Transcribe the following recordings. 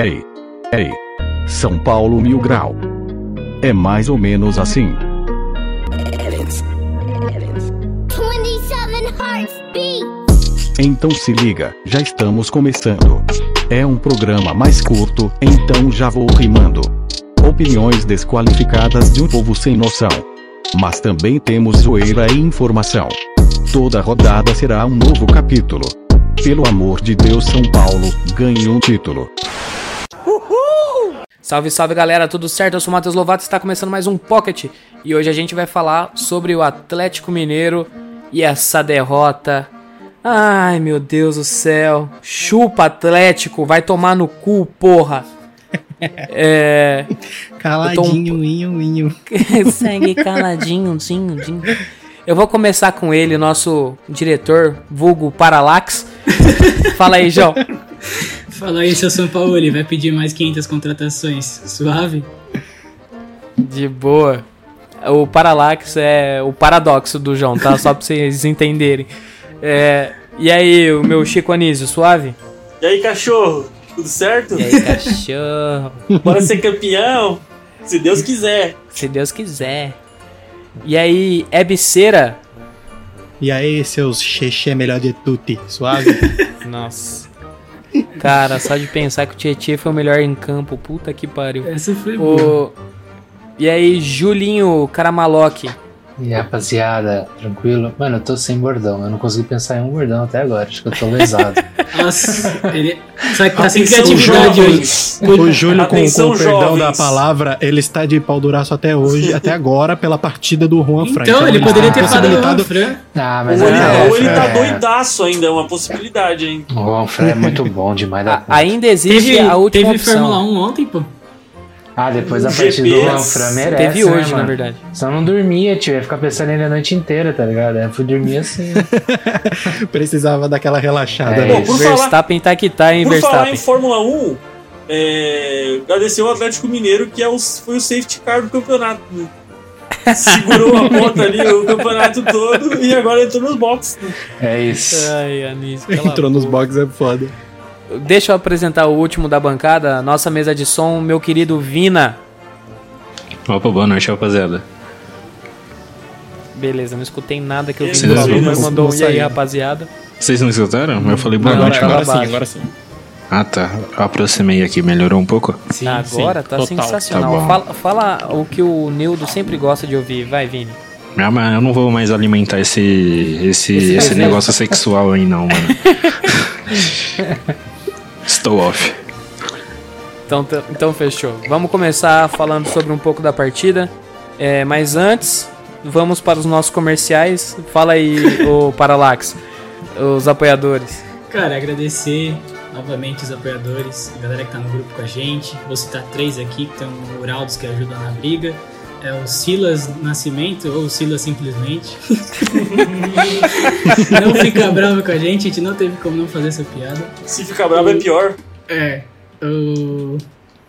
Ei. Ei. São Paulo Mil Grau. É mais ou menos assim. 27 hearts beat. Então se liga, já estamos começando. É um programa mais curto, então já vou rimando. Opiniões desqualificadas de um povo sem noção. Mas também temos zoeira e informação. Toda rodada será um novo capítulo. Pelo amor de Deus, São Paulo, ganhe um título. Salve, salve galera, tudo certo? Eu sou o Matheus Lovato e está começando mais um Pocket. E hoje a gente vai falar sobre o Atlético Mineiro e essa derrota. Ai meu Deus do céu. Chupa Atlético, vai tomar no cu, porra. É. Caladinho, inho, inho. Segue caladinho, zinho, zinho. Eu vou começar com ele, nosso diretor, vulgo Paralax. Fala aí, João. Fala aí, seu São Paulo, ele vai pedir mais 500 contratações. Suave? De boa. O Paralax é o paradoxo do João, tá? Só pra vocês entenderem. É, e aí, o meu Chico Anísio, suave? E aí, cachorro? Tudo certo? E aí, cachorro? Bora ser campeão? Se Deus quiser. Se Deus quiser. E aí, Ebceira? E aí, seus xexé melhor de tutti, suave? Nossa. Cara, só de pensar que o Tietchan foi o melhor em campo, puta que pariu. Essa foi boa. O... E aí, Julinho Caramaloque? E aí, rapaziada, tranquilo? Mano, eu tô sem bordão. Eu não consegui pensar em um bordão até agora. Acho que eu tô lesado. Nossa, ele. Só que tá sem criatividade hoje. O Júlio, com, com o perdão jovens. da palavra, ele está de pau duraço até hoje, até agora, pela partida do Juan Fran. Então, ele poderia ter falado Fran. Ah, Ou mas ele, é, ou ele tá é, doidaço ainda, é uma possibilidade, hein? O Juan Fran é muito bom demais da ainda existe Teve, a última teve opção. Fórmula 1 ontem, pô. Ah, depois a GP, partida do Juan Fran merece. Teve né, hoje, na mano? verdade. Só não dormia, tio. Ia ficar pensando nele a noite inteira, tá ligado? Eu fui dormir assim. Precisava daquela relaxada. É né? Pô, por falar, Verstappen tá que tá, hein, por falar Verstappen. em Fórmula 1, é, agradecer o Atlético Mineiro, que é o, foi o safety car do campeonato. né? Segurou a ponta ali o campeonato todo e agora entrou nos boxes. né? É isso. Ai, Anísio, Entrou nos boxes é foda. Deixa eu apresentar o último da bancada, nossa mesa de som, meu querido Vina. Opa, boa noite, rapaziada. Beleza, não escutei nada que eu vi sim, mas mandou um não e aí, rapaziada. Vocês não escutaram? Eu falei boa Agora- noite. agora Agora, sim, agora sim. Ah, tá. Eu aproximei aqui, melhorou um pouco? Sim, Agora sim. tá total. sensacional. Tá fala, fala o que o Nildo sempre gosta de ouvir, vai, Vini. Ah, mas eu não vou mais alimentar esse, esse, Esse esse negócio sexual aí, não, mano. Estou off. Então, então fechou. Vamos começar falando sobre um pouco da partida. É, mas antes, vamos para os nossos comerciais. Fala aí, o Paralax, os apoiadores. Cara, agradecer novamente os apoiadores, a galera que tá no grupo com a gente. Vou citar três aqui, que tem o Uraldos que ajuda na briga. É o Silas Nascimento, ou Silas simplesmente. não fica bravo com a gente, a gente não teve como não fazer essa piada. Se ficar bravo é pior. É, o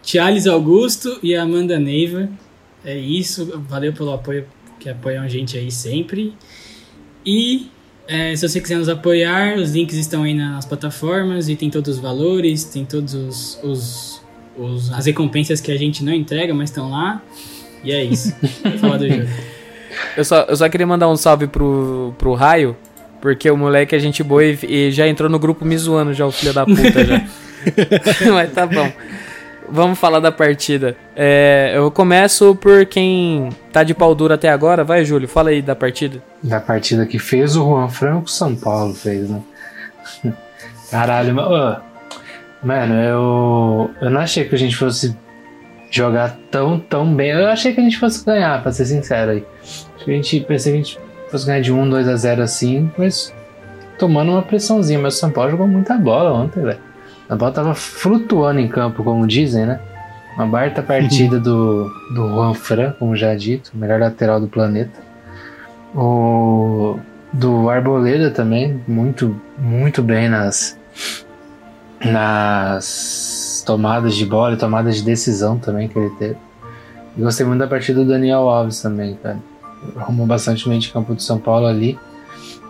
Thiales Augusto e a Amanda Neiva. É isso, valeu pelo apoio que apoiam a gente aí sempre. E é, se você quiser nos apoiar, os links estão aí nas plataformas e tem todos os valores, tem todos os, os- os- as recompensas que a gente não entrega, mas estão lá. E é isso. Fala do jogo. Eu só, eu só queria mandar um salve pro, pro Raio, porque o moleque é gente boa e, e já entrou no grupo me zoando já, o filho da puta já. Mas tá bom. Vamos falar da partida. É, eu começo por quem tá de pau duro até agora. Vai, Júlio, fala aí da partida. Da partida que fez o Juan Fran que o São Paulo fez, né? Caralho, mano. Mano, eu. Eu não achei que a gente fosse jogar tão, tão bem. Eu achei que a gente fosse ganhar, pra ser sincero aí. A gente pensei que a gente fosse ganhar de 1, 2 a 0 assim, mas tomando uma pressãozinha. Mas o São Paulo jogou muita bola ontem, velho. A bola tava flutuando em campo, como dizem, né? Uma baita partida do, do Juan Fran, como já dito, melhor lateral do planeta. O do Arboleda também, muito, muito bem nas, nas tomadas de bola e tomadas de decisão também que ele teve. E gostei muito da partida do Daniel Alves também, cara. Arrumou bastante meio de campo do São Paulo ali.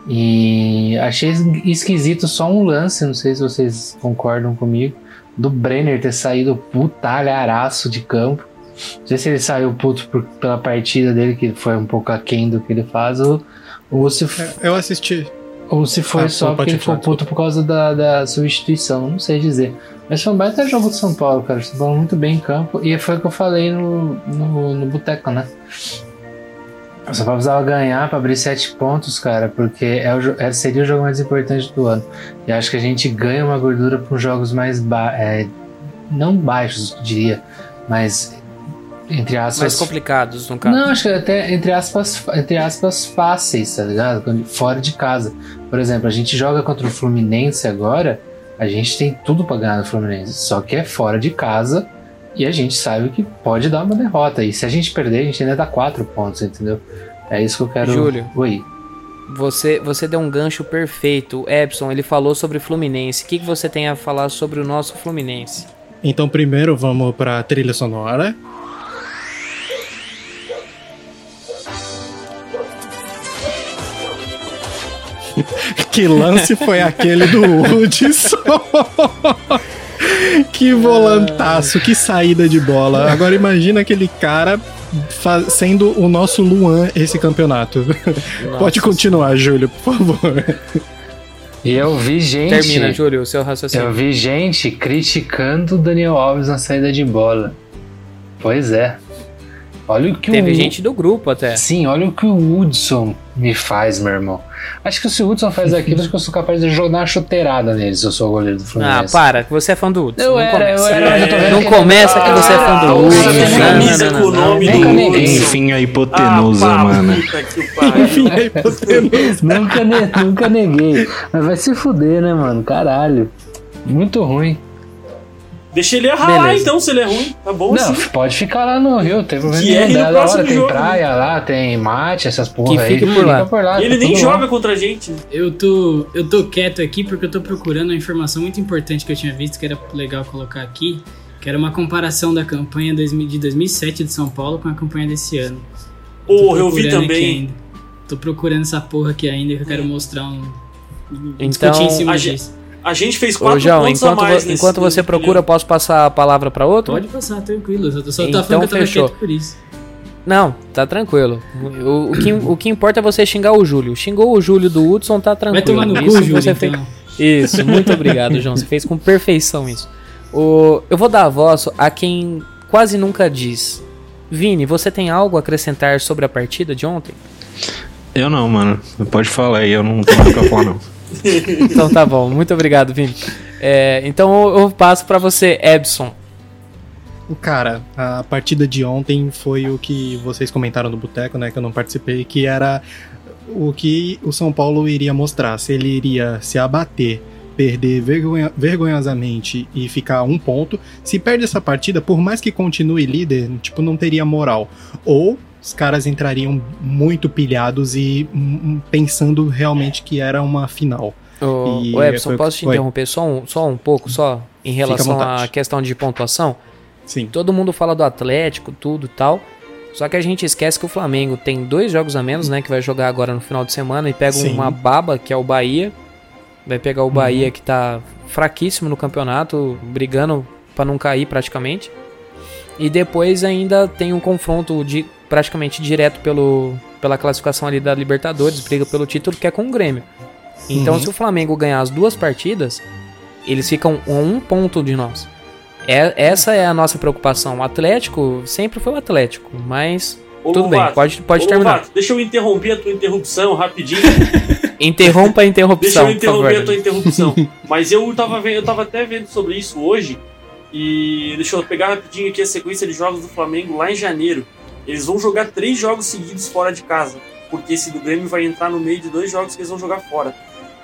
E achei esquisito só um lance, não sei se vocês concordam comigo, do Brenner ter saído putalharaço de campo. Não sei se ele saiu puto por- pela partida dele, que foi um pouco aquém do que ele faz, ou, ou, se, Eu assisti. Ou se foi Ah, só porque ele ficou puto por causa da, da substituição. Não sei dizer. Mas foi um baita jogo do São Paulo, cara. São Paulo muito bem em campo. E foi o que eu falei no, no, no Boteco, né? O São Paulo precisava ganhar para abrir sete pontos, cara, porque é o, é- seria o jogo mais importante do ano. E acho que a gente ganha uma gordura para os jogos mais ba é, não baixos, diria, mas entre aspas. Mais complicados, no caso. Não, acho que até entre aspas, entre aspas fáceis, tá ligado? Quando- Fora de casa. Por exemplo, a gente joga contra o Fluminense agora, a gente tem tudo pra ganhar no Fluminense, só que é fora de casa e a gente sabe que pode dar uma derrota. E se a gente perder, a gente ainda dá quatro pontos, entendeu? É isso que eu quero. Júlio. Oi. Você, você deu um gancho perfeito. O Epson, ele falou sobre Fluminense. O que, que você tem a falar sobre o nosso Fluminense? Então, primeiro vamos pra trilha sonora. que lance foi aquele do Hudson? que volantaço, que saída de bola. Agora imagina aquele cara sendo o nosso Luan esse campeonato. Pode continuar, Júlio, por favor. E eu vi gente. Termina, Júlio, o seu raciocínio. Eu vi gente criticando o Daniel Alves na saída de bola. Pois é. Olha o que Teve o gente do grupo até. Sim, olha o que o Hudson me faz, meu irmão. Acho que se o Hudson faz aquilo, acho que eu sou capaz de jogar uma chuteirada nele se eu sou o goleiro do Ah, Fluminense. para, que você é fã do Hudson. Eu não era, começa. eu era, eu tô vendo Não que começa que você é fã do Ah, Hudson. camisa não, com o não. nome Nunca do. Enfim, a hipotenusa, Ah, mano. Enfim, aí você nunca, ne- nunca neguei. Mas vai se fuder, né, mano? Caralho. Muito ruim. Deixa ele ralar Beleza. então, se ele é ruim. Tá bom Não, assim. pode ficar lá no Rio, tem problema Que é nenhum. Da hora tem jogo, praia lá, tem mate, essas porra Que aí. fique por lá. Fica Ele tá nem joga bom. contra a gente. Eu tô, eu tô quieto aqui porque eu tô procurando uma informação muito importante que eu tinha visto que era legal colocar aqui, que era uma comparação da campanha 2000 de 2007 de São Paulo com a campanha desse ano. Porra, eu vi também. ainda. Tô procurando essa porra aqui ainda que eu quero mostrar um. Então, discutir em cima a disso. A gente fez Ô, quatro João, pontos enquanto, a mais nesse enquanto você procura, eu posso passar a palavra pra outro? Pode passar, tranquilo. Eu só, Então tá falando que eu tava fechou. por isso. Não, tá tranquilo. O, o que, o que importa é você xingar o Júlio. Xingou o Júlio do Hudson, tá Vai tranquilo. tomar no cu, Isso Júlio, você então. fez- Isso, muito obrigado, João. Você fez com perfeição isso. O, eu vou dar a voz a quem quase nunca diz. Vini, você tem algo a acrescentar sobre a partida de ontem? Eu não, mano. Pode falar aí, eu não tenho nada pra falar, não. Então tá bom, muito obrigado, Vini. É, então eu, passo pra você, Ebson. Cara, a partida de ontem foi o que vocês comentaram no Boteco, né? Que eu não participei, que era o que o São Paulo iria mostrar. Se ele iria se abater, perder vergonha- vergonhosamente e ficar um ponto. Se perde essa partida, por mais que continue líder, tipo, não teria moral. Ou os caras entrariam muito pilhados e hum, pensando realmente que era uma final. Ô, E foi- posso te interromper só um, só um pouco, só em relação à questão de pontuação? Sim. Todo mundo fala do Atlético, tudo e tal. Só que a gente esquece que o Flamengo tem dois jogos a menos, né? Que vai jogar agora no final de semana e pega Sim. uma baba, que é o Bahia. Vai pegar o Uhum. Bahia que tá fraquíssimo no campeonato, brigando pra não cair praticamente. E depois ainda tem um confronto de, praticamente direto pelo, pela classificação ali da Libertadores, briga pelo título, que é com o Grêmio. Então, Uhum. se o Flamengo ganhar as duas partidas, eles ficam a um ponto de nós. É, essa é a nossa preocupação. O Atlético sempre foi o Atlético, mas Ô, tudo bem, pode, pode ô, terminar. Lovato, deixa eu interromper a tua interrupção rapidinho. Interrompa a Deixa interrupção, eu por favor. interromper a tua interrupção. Mas eu tava, vendo, eu tava até vendo sobre isso hoje. E deixa eu pegar rapidinho aqui a sequência de jogos do Flamengo lá em janeiro. Eles vão jogar três jogos seguidos fora de casa. Porque esse do Grêmio vai entrar no meio de dois jogos que eles vão jogar fora.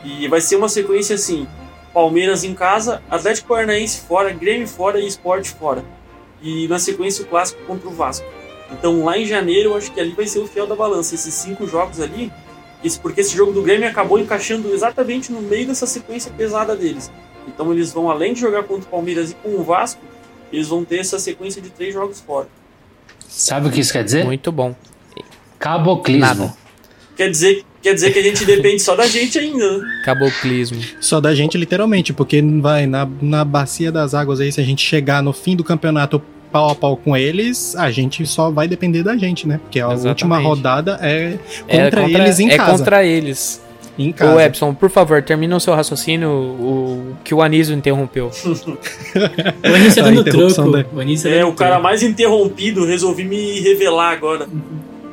E vai ser uma sequência assim: Palmeiras em casa, Atlético Paranaense fora, Grêmio fora e Sport fora. E na sequência o clássico contra o Vasco. Então lá em janeiro eu acho que ali vai ser o fiel da balança. Esses cinco jogos ali porque esse jogo do Grêmio acabou encaixando exatamente no meio dessa sequência pesada deles. Então eles vão, além de jogar contra o Palmeiras e com o Vasco, eles vão ter essa sequência de três jogos fora. Sabe o que isso quer dizer? Muito bom. Caboclismo. Nada. Quer dizer, Quer dizer que a gente depende só da gente ainda, né? Caboclismo. Só da gente, literalmente, porque vai na, na bacia das águas aí, se a gente chegar no fim do campeonato pau a pau com eles, a gente só vai depender da gente, né? Porque a Exatamente. última rodada é É contra, eles em é casa. contra eles. Em casa. Ô, Epson, por favor, termina o seu raciocínio, o que o Anísio interrompeu. O Anísio A dando troco. da- O Anísio É, dando o cara mais interrompido, resolvi me revelar agora.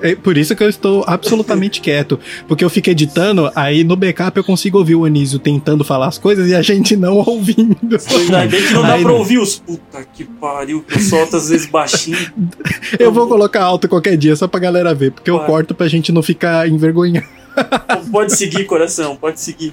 É por isso que eu estou absolutamente quieto. Porque eu fico editando, aí no backup eu consigo ouvir o Anísio tentando falar as coisas e a gente não ouvindo. Ainda bem que não dá Aí pra não. ouvir os puta que pariu, que eu solto às vezes baixinho. Eu vou colocar alto qualquer dia só pra galera ver, porque eu Vai. corto pra gente não ficar envergonhado. Pode seguir, coração, pode seguir.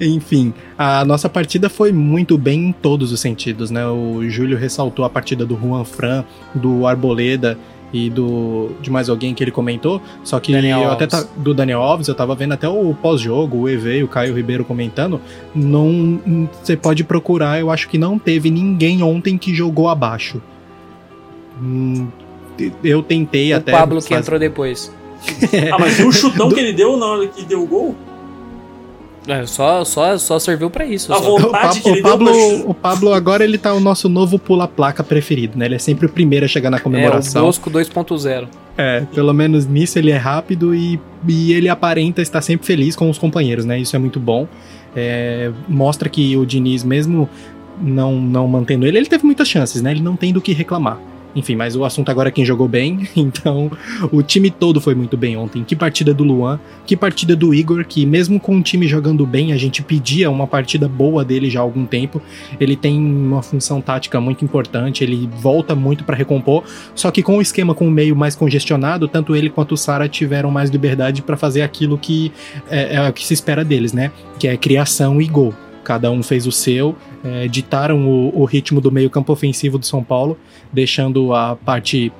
Enfim, a nossa partida foi muito bem em todos os sentidos, né? O Júlio ressaltou a partida do Juan Fran, do Arboleda e do de mais alguém que ele comentou, só que Daniel eu até tá, do Daniel Alves, eu tava vendo até o pós-jogo, o EV e o Caio Ribeiro comentando, não você pode procurar, eu acho que não teve ninguém ontem que jogou abaixo. Hum, eu tentei o até Pablo que faz- entrou depois. Ah, mas viu o chutão que ele deu na hora que deu o gol? É, só, só, só serviu pra isso. A só. vontade O, Pa- que ele o Pablo, deu pra... o Pablo agora ele tá o nosso novo pula-placa preferido, né? Ele é sempre o primeiro a chegar na É, o comemoração. Bosco 2.0. É, pelo menos nisso ele é rápido e, e ele aparenta estar sempre feliz com os companheiros, né? Isso é muito bom. É, mostra que o Diniz, mesmo não, não mantendo ele, ele teve muitas chances, né? Ele não tem do que reclamar. Enfim, mas o assunto agora é quem jogou bem. Então, o time todo foi muito bem ontem. Que partida do Luan, que partida do Igor, que mesmo com o time jogando bem, a gente pedia uma partida boa dele já há algum tempo. Ele tem uma função tática muito importante, ele volta muito para recompor. Só que com o esquema com o meio mais congestionado, tanto ele quanto o Sara tiveram mais liberdade para fazer aquilo que é, é o que se espera deles, né? Que é criação e gol. Cada um fez o seu, é, ditaram o, o ritmo do meio-campo ofensivo do São Paulo, deixando a parte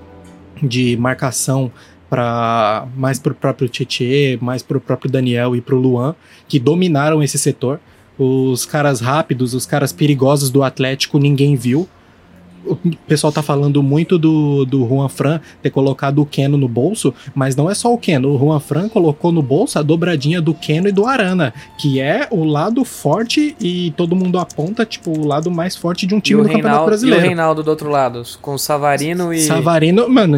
de marcação para mais para o próprio Tietê, mais para o próprio Daniel e para o Luan, que dominaram esse setor. Os caras rápidos, os caras perigosos do Atlético, ninguém viu. O pessoal tá falando muito do, do Juan Fran ter colocado o Keno no bolso, mas não é só o Keno. O Juan Fran colocou no bolso a dobradinha do Keno e do Arana, que é o lado forte e todo mundo aponta, tipo, o lado mais forte de um time o, no Campeonato Reinaldo, e o Brasileiro. Reinaldo do outro lado, com o Savarino e. Savarino, mano,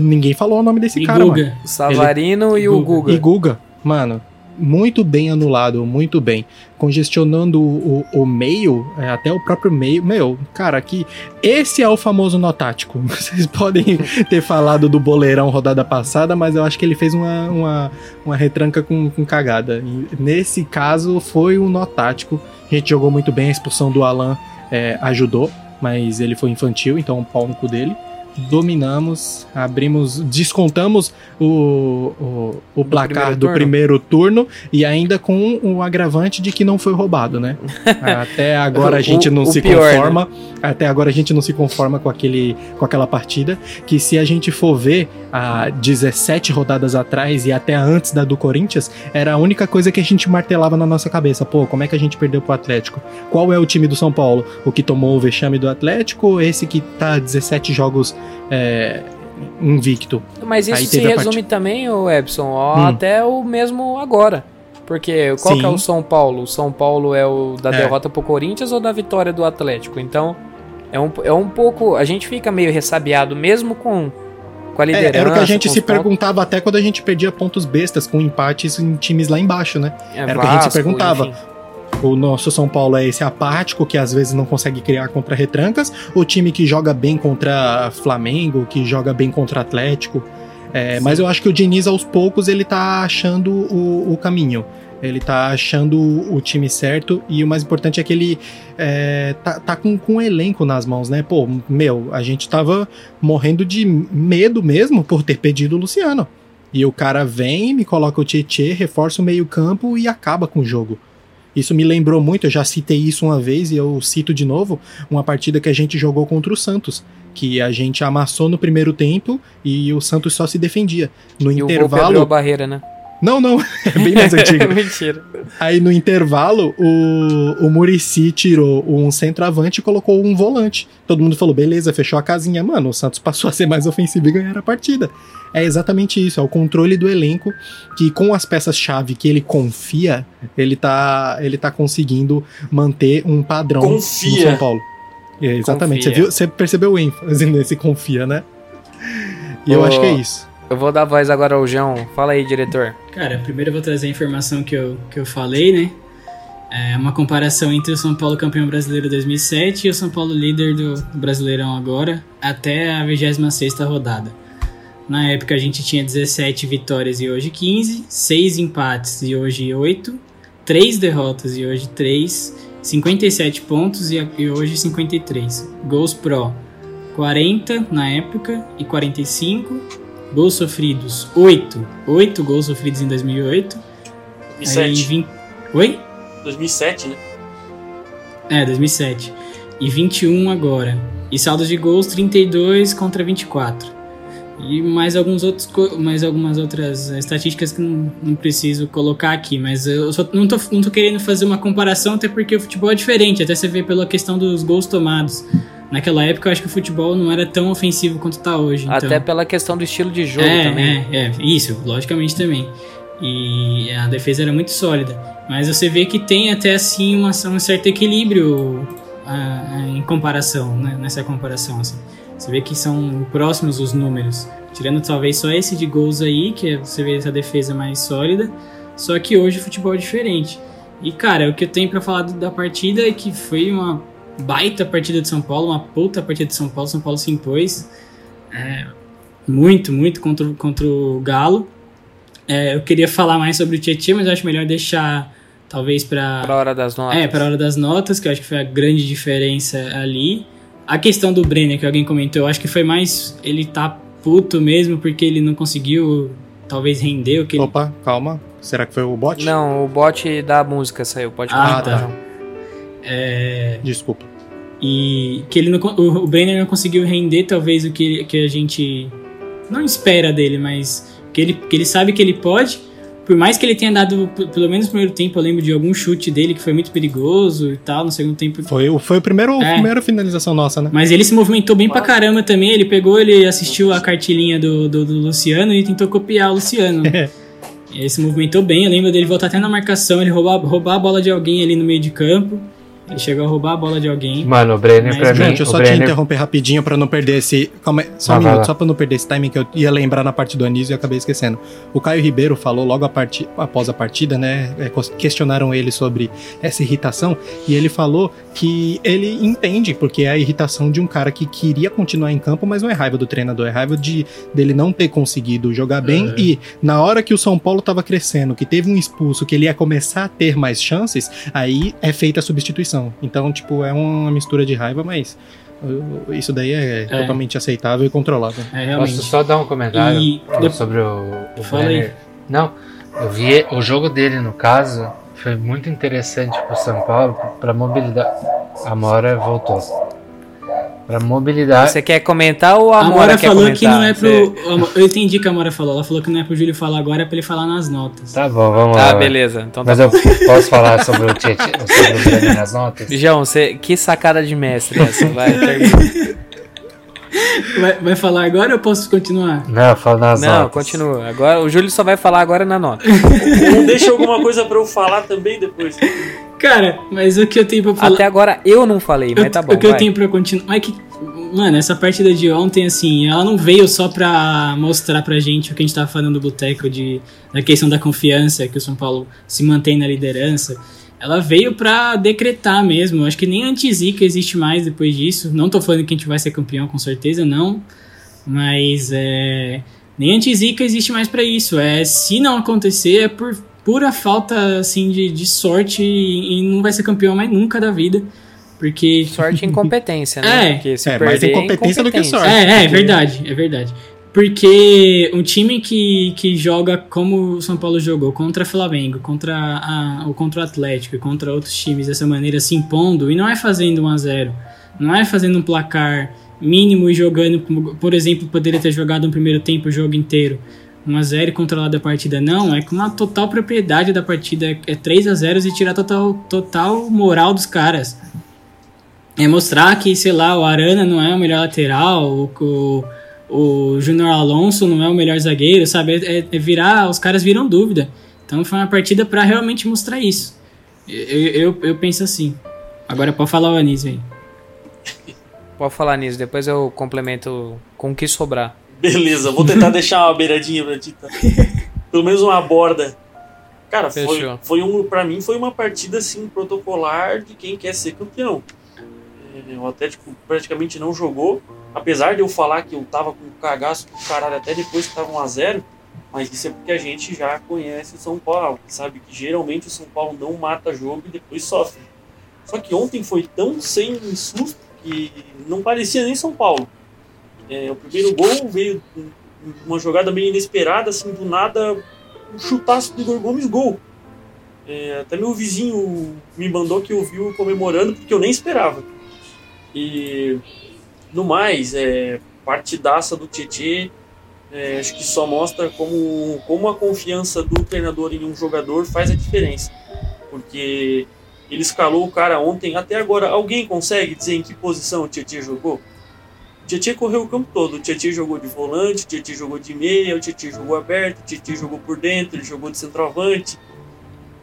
ninguém falou o nome desse E cara, mano. Guga. Savarino e o Guga. E Guga, mano, muito bem anulado, muito bem. Congestionando o, o meio, é, até o próprio meio. Meu, cara, aqui. Esse é o famoso nó tático. Vocês podem ter falado do boleirão rodada passada, mas eu acho que ele fez uma, uma, uma retranca com, com cagada. E nesse caso, foi um nó tático. A gente jogou muito bem, a expulsão do Alan é, ajudou, mas ele foi infantil, então pau no cu dele. Dominamos, abrimos, descontamos o, o, o placar primeiro do turno? primeiro turno e ainda com o agravante de que não foi roubado, né? Até agora a O- gente não o se pior, né? conforma. Até agora a gente não se conforma com, aquele, com aquela partida. Que se a gente for ver há 17 rodadas atrás e até antes da do Corinthians, era a única coisa que a gente martelava na nossa cabeça. Pô, como é que a gente perdeu pro Atlético? Qual é o time do São Paulo? O que tomou o vexame do Atlético ou esse que tá 17 jogos é, invicto? Mas isso se resume também, o Epson, ó, Hum. até o mesmo agora. Porque qual que é o São Paulo? O São Paulo é o da É. derrota pro Corinthians ou da vitória do Atlético? Então, é um, é um pouco. A gente fica meio ressabiado, mesmo com, com a É, liderança. era o que a gente se os pontos. perguntava até quando a gente perdia pontos bestas com empates em times lá embaixo, né? É, era o que a gente se Vasco, perguntava. enfim. O nosso São Paulo é esse apático que às vezes não consegue criar contra retrancas, o time que joga bem contra Flamengo, que joga bem contra Atlético. É, mas eu acho que o Diniz, aos poucos, ele tá achando o, o caminho. Ele tá achando o time certo e o mais importante é que ele é, tá, tá com, com o elenco nas mãos, né? Pô, meu, a gente tava morrendo de medo mesmo por ter pedido o Luciano. E o cara vem, me coloca o Tietê, reforça o meio-campo e acaba com o jogo. Isso me lembrou muito, eu já citei isso uma vez e eu cito de novo, uma partida que a gente jogou contra o Santos, que a gente amassou no primeiro tempo e o Santos só se defendia. No E o Volpe abriu a intervalo, barreira, né? Não, não, é bem mais antigo. Mentira. Aí no intervalo, o, o Murici tirou um centroavante e colocou um volante. Todo mundo falou, beleza, fechou a casinha. Mano, o Santos passou a ser mais ofensivo e ganhar a partida. É exatamente isso, é o controle do elenco que com as peças-chave que ele confia, ele tá, ele tá conseguindo manter um padrão Confia. no São Paulo. É, exatamente, você, viu, você percebeu o ênfase nesse confia, né? E eu acho que é isso. Eu vou dar voz agora ao João. Fala aí, diretor. Cara, primeiro eu vou trazer a informação que eu, que eu falei, né? É uma comparação entre o São Paulo campeão brasileiro 2007 e o São Paulo líder do Brasileirão agora, até a 26ª rodada. Na época a gente tinha 17 vitórias e hoje 15, 6 empates e hoje 8, 3 derrotas e hoje 3, 57 pontos e, e hoje 53. Gols pró 40 na época e 45. Gols sofridos 8, 8 gols sofridos em 2008. Aí 2007. 20... Oi? 2007, né? É, 2007. E 21 agora. E saldos de gols 32 contra 24. E mais alguns outros mais algumas outras eh, estatísticas que não, não preciso colocar aqui, mas eu só não tô, não tô querendo fazer uma comparação até porque o futebol é diferente, até você vê pela questão dos gols tomados. Naquela época eu acho que o futebol não era tão ofensivo quanto tá hoje. então- Até pela questão do estilo de jogo é, também. É, é, isso, logicamente também. E a defesa era muito sólida. Mas você vê que tem até assim uma, um certo equilíbrio ah, ah, em comparação, né? nessa comparação. Assim. Você vê que são próximos os números. Tirando talvez só esse de gols aí, que é- você vê essa defesa mais sólida. Só que hoje o futebol é diferente. E cara, o que eu tenho pra falar da partida é que foi uma baita partida de São Paulo, uma puta partida de São Paulo. São Paulo se impôs. É, muito, muito contra, o- contra o Galo. É, eu queria falar mais sobre o Tietchan, mas acho melhor deixar, talvez, para Pra hora das notas. é, para hora das notas, que eu acho que foi a grande diferença ali. A questão do Brenner, que alguém comentou, eu acho que foi mais ele tá puto mesmo, porque ele não conseguiu, talvez, render o que ele... Opa, calma. Será que foi o bot? Não, o bot da música saiu. Pode Ah, continuar. tá. João. É, Desculpa. e que ele não, o, o Brenner não conseguiu render, talvez, o que, que a gente não espera dele, mas que ele, que ele sabe que ele pode. Por mais que ele tenha dado, pelo menos no primeiro tempo, eu lembro de algum chute dele que foi muito perigoso e tal, no segundo tempo Foi, o- foi o primeiro, a É. primeira finalização nossa, né? Mas ele se movimentou bem pra caramba também. Ele pegou, ele assistiu a cartilhinha do, do, do Luciano e tentou copiar o Luciano. E ele se movimentou bem. Eu lembro dele voltar até na marcação, ele roubar, roubar a bola de alguém ali no meio de campo. Ele chegou a roubar a bola de alguém. Mano, o Brenner Mas, pra mim. Gente, eu só te Brenner, interromper rapidinho pra não perder esse. Calma aí, só um Ah, vai minuto, lá. só pra não perder esse timing que eu ia lembrar na parte do Anísio e acabei esquecendo. O Caio Ribeiro falou logo a parti- após a partida, né? é, questionaram ele sobre essa irritação e ele falou que ele entende, porque é a irritação de um cara que queria continuar em campo, mas não é raiva do treinador, é raiva de dele não ter conseguido jogar bem Uhum. e na hora que o São Paulo tava crescendo, que teve um expulso, que ele ia começar a ter mais chances, aí é feita a substituição. Então, tipo, é uma mistura de raiva, mas uh, isso daí é, É. totalmente aceitável e controlável. É, realmente. Posso só dar um comentário E sobre o, o Fala Brenner? aí. Não, eu vi o jogo dele, no caso, foi muito interessante pro São Paulo, pra mobilidade. A Mora voltou. Pra mobilidade. Você quer comentar ou a A Amora Amora quer falou comentar? que não é Você- pro. Eu entendi o que a Amora falou. Ela falou que não é pro Júlio falar agora, é pra ele falar nas notas. Tá bom, vamos lá. Ah, vai. beleza. Então tá Mas eu posso falar sobre o Tietchan, sobre o Brenner nas notas? João, você, que sacada de mestre essa, vai. termina. Vai, vai falar agora ou eu posso continuar? Não, eu falo nas Não, notas. continua. Agora, o Júlio só vai falar agora na nota. Ou deixa alguma coisa pra eu falar também depois. Cara, mas o que eu tenho pra falar. Até agora eu não falei, mas Eu- tá bom. O que eu vai. tenho pra continuar. É que, mano, essa partida de ontem, assim, ela não veio só pra mostrar pra gente o que a gente tava falando do Boteco, de, da questão da confiança, que o São Paulo se mantém na liderança. Ela veio pra decretar mesmo. Eu acho que nem anti-zica existe mais depois disso. Não tô falando que a gente vai ser campeão, com certeza, não. Mas é. Nem anti-zica existe mais pra isso. É, se não acontecer, é por pura falta assim, de, de sorte e, e não vai ser campeão mais nunca da vida. Porque. Sorte e incompetência, né? É. Porque se É, mais perder, incompetência do que incompetência. sorte. É, é, é verdade, é verdade. Porque um time que, que joga como o São Paulo jogou, contra Flamengo, contra, a, ou contra o Atlético e contra outros times dessa maneira, se impondo, e não é fazendo 1 a 0 não é fazendo um placar mínimo e jogando, por exemplo, poderia ter jogado um primeiro tempo o jogo inteiro. 1x0 e controlar a partida. Não, é com uma total propriedade da partida. É 3 a 0 e tirar total, total moral dos caras. É mostrar que, sei lá, o Arana não é o melhor lateral, o, o, o Júnior Alonso não é o melhor zagueiro, sabe? É, é, virar, os caras viram dúvida. Então foi uma partida para realmente mostrar isso. Eu, eu, eu, penso assim. Agora pode falar o Anísio aí. Pode falar nisso, depois eu complemento com o que sobrar. Beleza, vou tentar deixar uma beiradinha pra ti, tá? Pelo menos uma borda. Cara, foi, foi um, pra mim foi uma partida assim protocolar de quem quer ser campeão. É, o Atlético praticamente não jogou, apesar de eu falar que eu tava com cagaço do caralho até depois que tava 1x0, mas isso é porque a gente já conhece o São Paulo, sabe que geralmente o São Paulo não mata jogo e depois sofre. Só que ontem foi tão sem susto que não parecia nem São Paulo. É, o primeiro gol veio uma jogada meio inesperada, assim, do nada, um chutaço do Igor Gomes, gol. É, até meu vizinho me mandou que ouviu comemorando, porque eu nem esperava. E no mais, é, partidaça do Tietê, é, acho que só mostra como, como a confiança do treinador em um jogador faz a diferença. Porque ele escalou o cara ontem, até agora, alguém consegue dizer em que posição o Tietchan jogou? Tietchan correu o campo todo, o Tietchan jogou de volante, o Tietchan jogou de meia, o Tietchan jogou aberto, o Tietchan jogou por dentro, ele jogou de centroavante.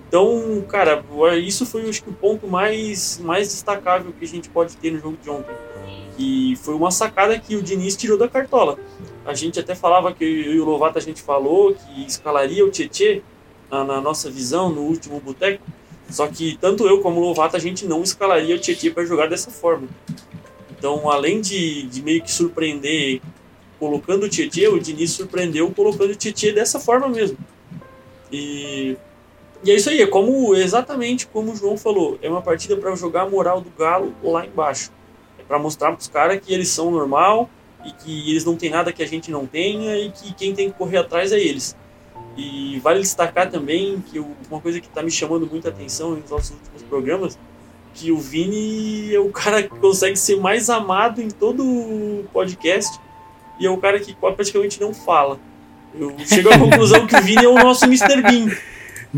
Então, cara, isso foi acho que o ponto mais, mais destacável que a gente pode ter no jogo de ontem. E foi uma sacada que o Diniz tirou da cartola. A gente até falava que eu e o Lovato a gente falou que escalaria o Tietchan na, na nossa visão no último boteco só que tanto eu como o Lovato a gente não escalaria o Tietchan para jogar dessa forma. Então, além de, de meio que surpreender colocando o Tietchan, o Diniz surpreendeu colocando o Tietchan dessa forma mesmo. E, e é isso aí, é como exatamente como o João falou, é uma partida para jogar a moral do Galo lá embaixo. É para mostrar para os caras que eles são normal e que eles não têm nada que a gente não tenha e que quem tem que correr atrás é eles. E vale destacar também que uma coisa que está me chamando muita atenção nos nossos últimos programas, que o Vini é o cara que consegue ser mais amado em todo o podcast e é o cara que praticamente não fala. Eu chego à conclusão que o Vini é o nosso Mr. Bean.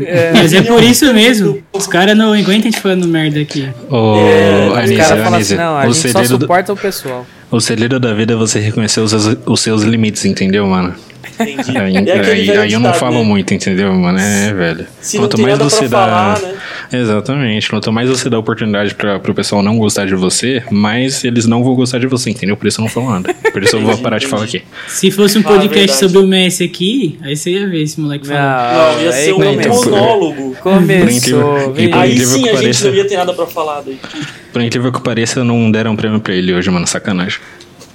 É, mas é por isso mesmo. Os caras não aguentam a gente falando merda aqui. Ô, é, Anísio, os caras falam assim, não, a o gente só suporta o pessoal. O segredo da vida é você reconhecer os, os seus limites, entendeu, mano? Entendi. Aí, é aí, aí eu não falo né? muito, entendeu, mano? É, velho. Se Quanto mais você dá. Falar, né? Exatamente. Quanto mais você dá oportunidade pra, pro pessoal não gostar de você, mais eles não vão gostar de você, entendeu? Por isso eu não falo nada. Por isso eu vou parar de falar aqui. Se fosse um podcast ah, sobre o Messi aqui, aí você ia ver esse moleque falando. Não, ia ser um então, monólogo. Começou. Aí sim a gente não ia ter nada pra falar daí. Por incrível que pareça, não deram um prêmio pra ele hoje, mano. Sacanagem.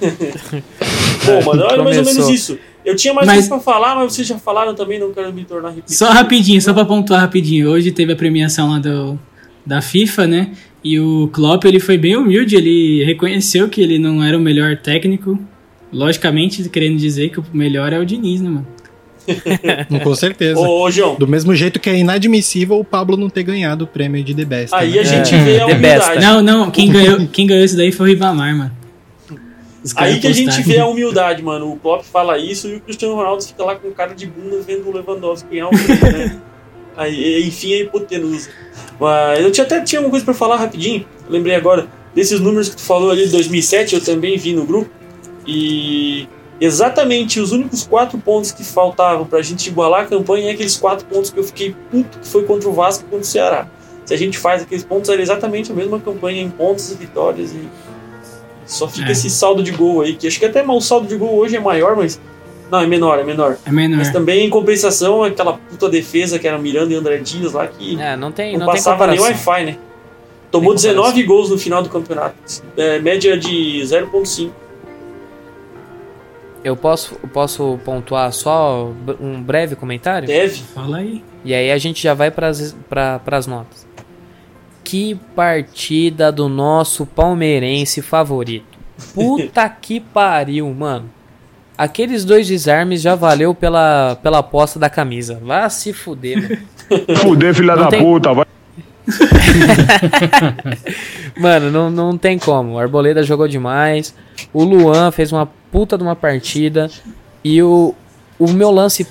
Bom, mano, era mais ou menos isso. Eu tinha mais mas... coisa pra falar, mas vocês já falaram também, não quero me tornar repetido. Só rapidinho, só pra pontuar rapidinho. Hoje teve a premiação lá do, da FIFA, né? E o Klopp, ele foi bem humilde, ele reconheceu que ele não era o melhor técnico. Logicamente, querendo dizer que o melhor é o Diniz, né, mano? Com certeza. Ô, ô, João. Do mesmo jeito que é inadmissível o Pablo não ter ganhado o prêmio de The Best. Aí né? a gente é. vê a humildade. Não, não, quem ganhou, quem ganhou isso daí foi o Ribamar, mano. Aí que a gente vê a humildade, mano. O Klopp fala isso e o Cristiano Ronaldo fica lá com cara de bunda vendo o Lewandowski ganhar o né? Aí, enfim, é hipotenusa. Mas eu tinha, até tinha uma coisa para falar rapidinho. Lembrei agora desses números que tu falou ali de 2007, eu também vi no grupo. E exatamente os únicos quatro pontos que faltavam pra gente igualar a campanha é aqueles quatro pontos que eu fiquei puto que foi contra o Vasco e contra o Ceará. Se a gente faz aqueles pontos, era exatamente a mesma campanha em pontos e vitórias e só fica é. esse saldo de gol aí, que acho que até o saldo de gol hoje é maior, mas. Não, é menor, é menor. É menor. Mas também, em compensação, aquela puta defesa que era Miranda e André Dias lá, que é, não, tem, não, não passava nem Wi-Fi, né? Tomou 19 gols no final do campeonato. É, média de 0.5. Eu posso, posso pontuar só um breve comentário? Deve. Fala aí. E aí a gente já vai para as notas. Que partida do nosso palmeirense favorito. Puta que pariu, mano. Aqueles dois desarmes já valeu pela, pela aposta da camisa. Vá se fuder, mano. Fuder, filha não da tem... puta, vai. mano, não, não tem como. O Arboleda jogou demais. O Luan fez uma puta de uma partida. E o, o meu lance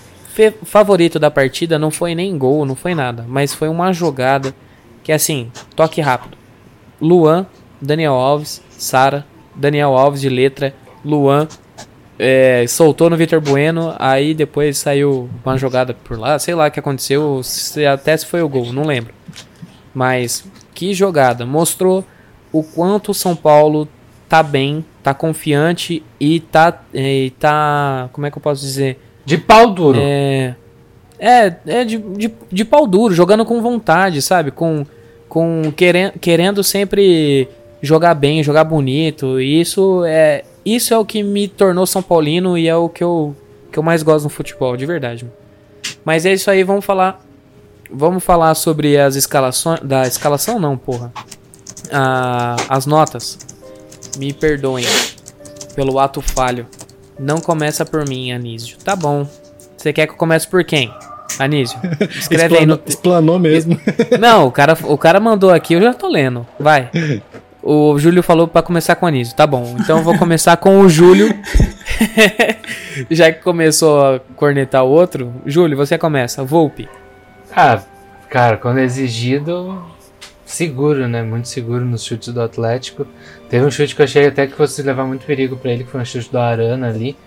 favorito da partida não foi nem gol, não foi nada, mas foi uma jogada que assim, toque rápido. Luan, Daniel Alves, Sara, Daniel Alves de letra, Luan é, soltou no Vitor Bueno, aí depois saiu uma jogada por lá, sei lá o que aconteceu, se, até se foi o gol, não lembro. Mas que jogada, mostrou o quanto o São Paulo tá bem, tá confiante e tá, e tá, como é que eu posso dizer? De pau duro. É. É, é de, de, de pau duro, jogando com vontade, sabe? Com. Com querendo, querendo sempre jogar bem, jogar bonito. E isso é. Isso é o que me tornou São Paulino e é o que eu, que eu mais gosto no futebol, de verdade. Mas é isso aí, vamos falar. Vamos falar sobre as escalações. Da escalação não, porra. Ah, as notas. Me perdoem pelo ato falho. Não começa por mim, Anísio. Tá bom. Você quer que eu comece por quem? Anísio. Escreve aí no. Explanou, explanou mesmo. Não, o cara, o cara mandou aqui, eu já tô lendo. Vai. O Júlio falou pra começar com o Anísio. Tá bom. Então eu vou começar com o Júlio. já que começou a cornetar o outro, Júlio, você começa. Volpe. Ah, cara, quando exigido, seguro, né? Muito seguro nos chutes do Atlético. Teve um chute que eu achei até que fosse levar muito perigo pra ele, que foi um chute do Arana ali.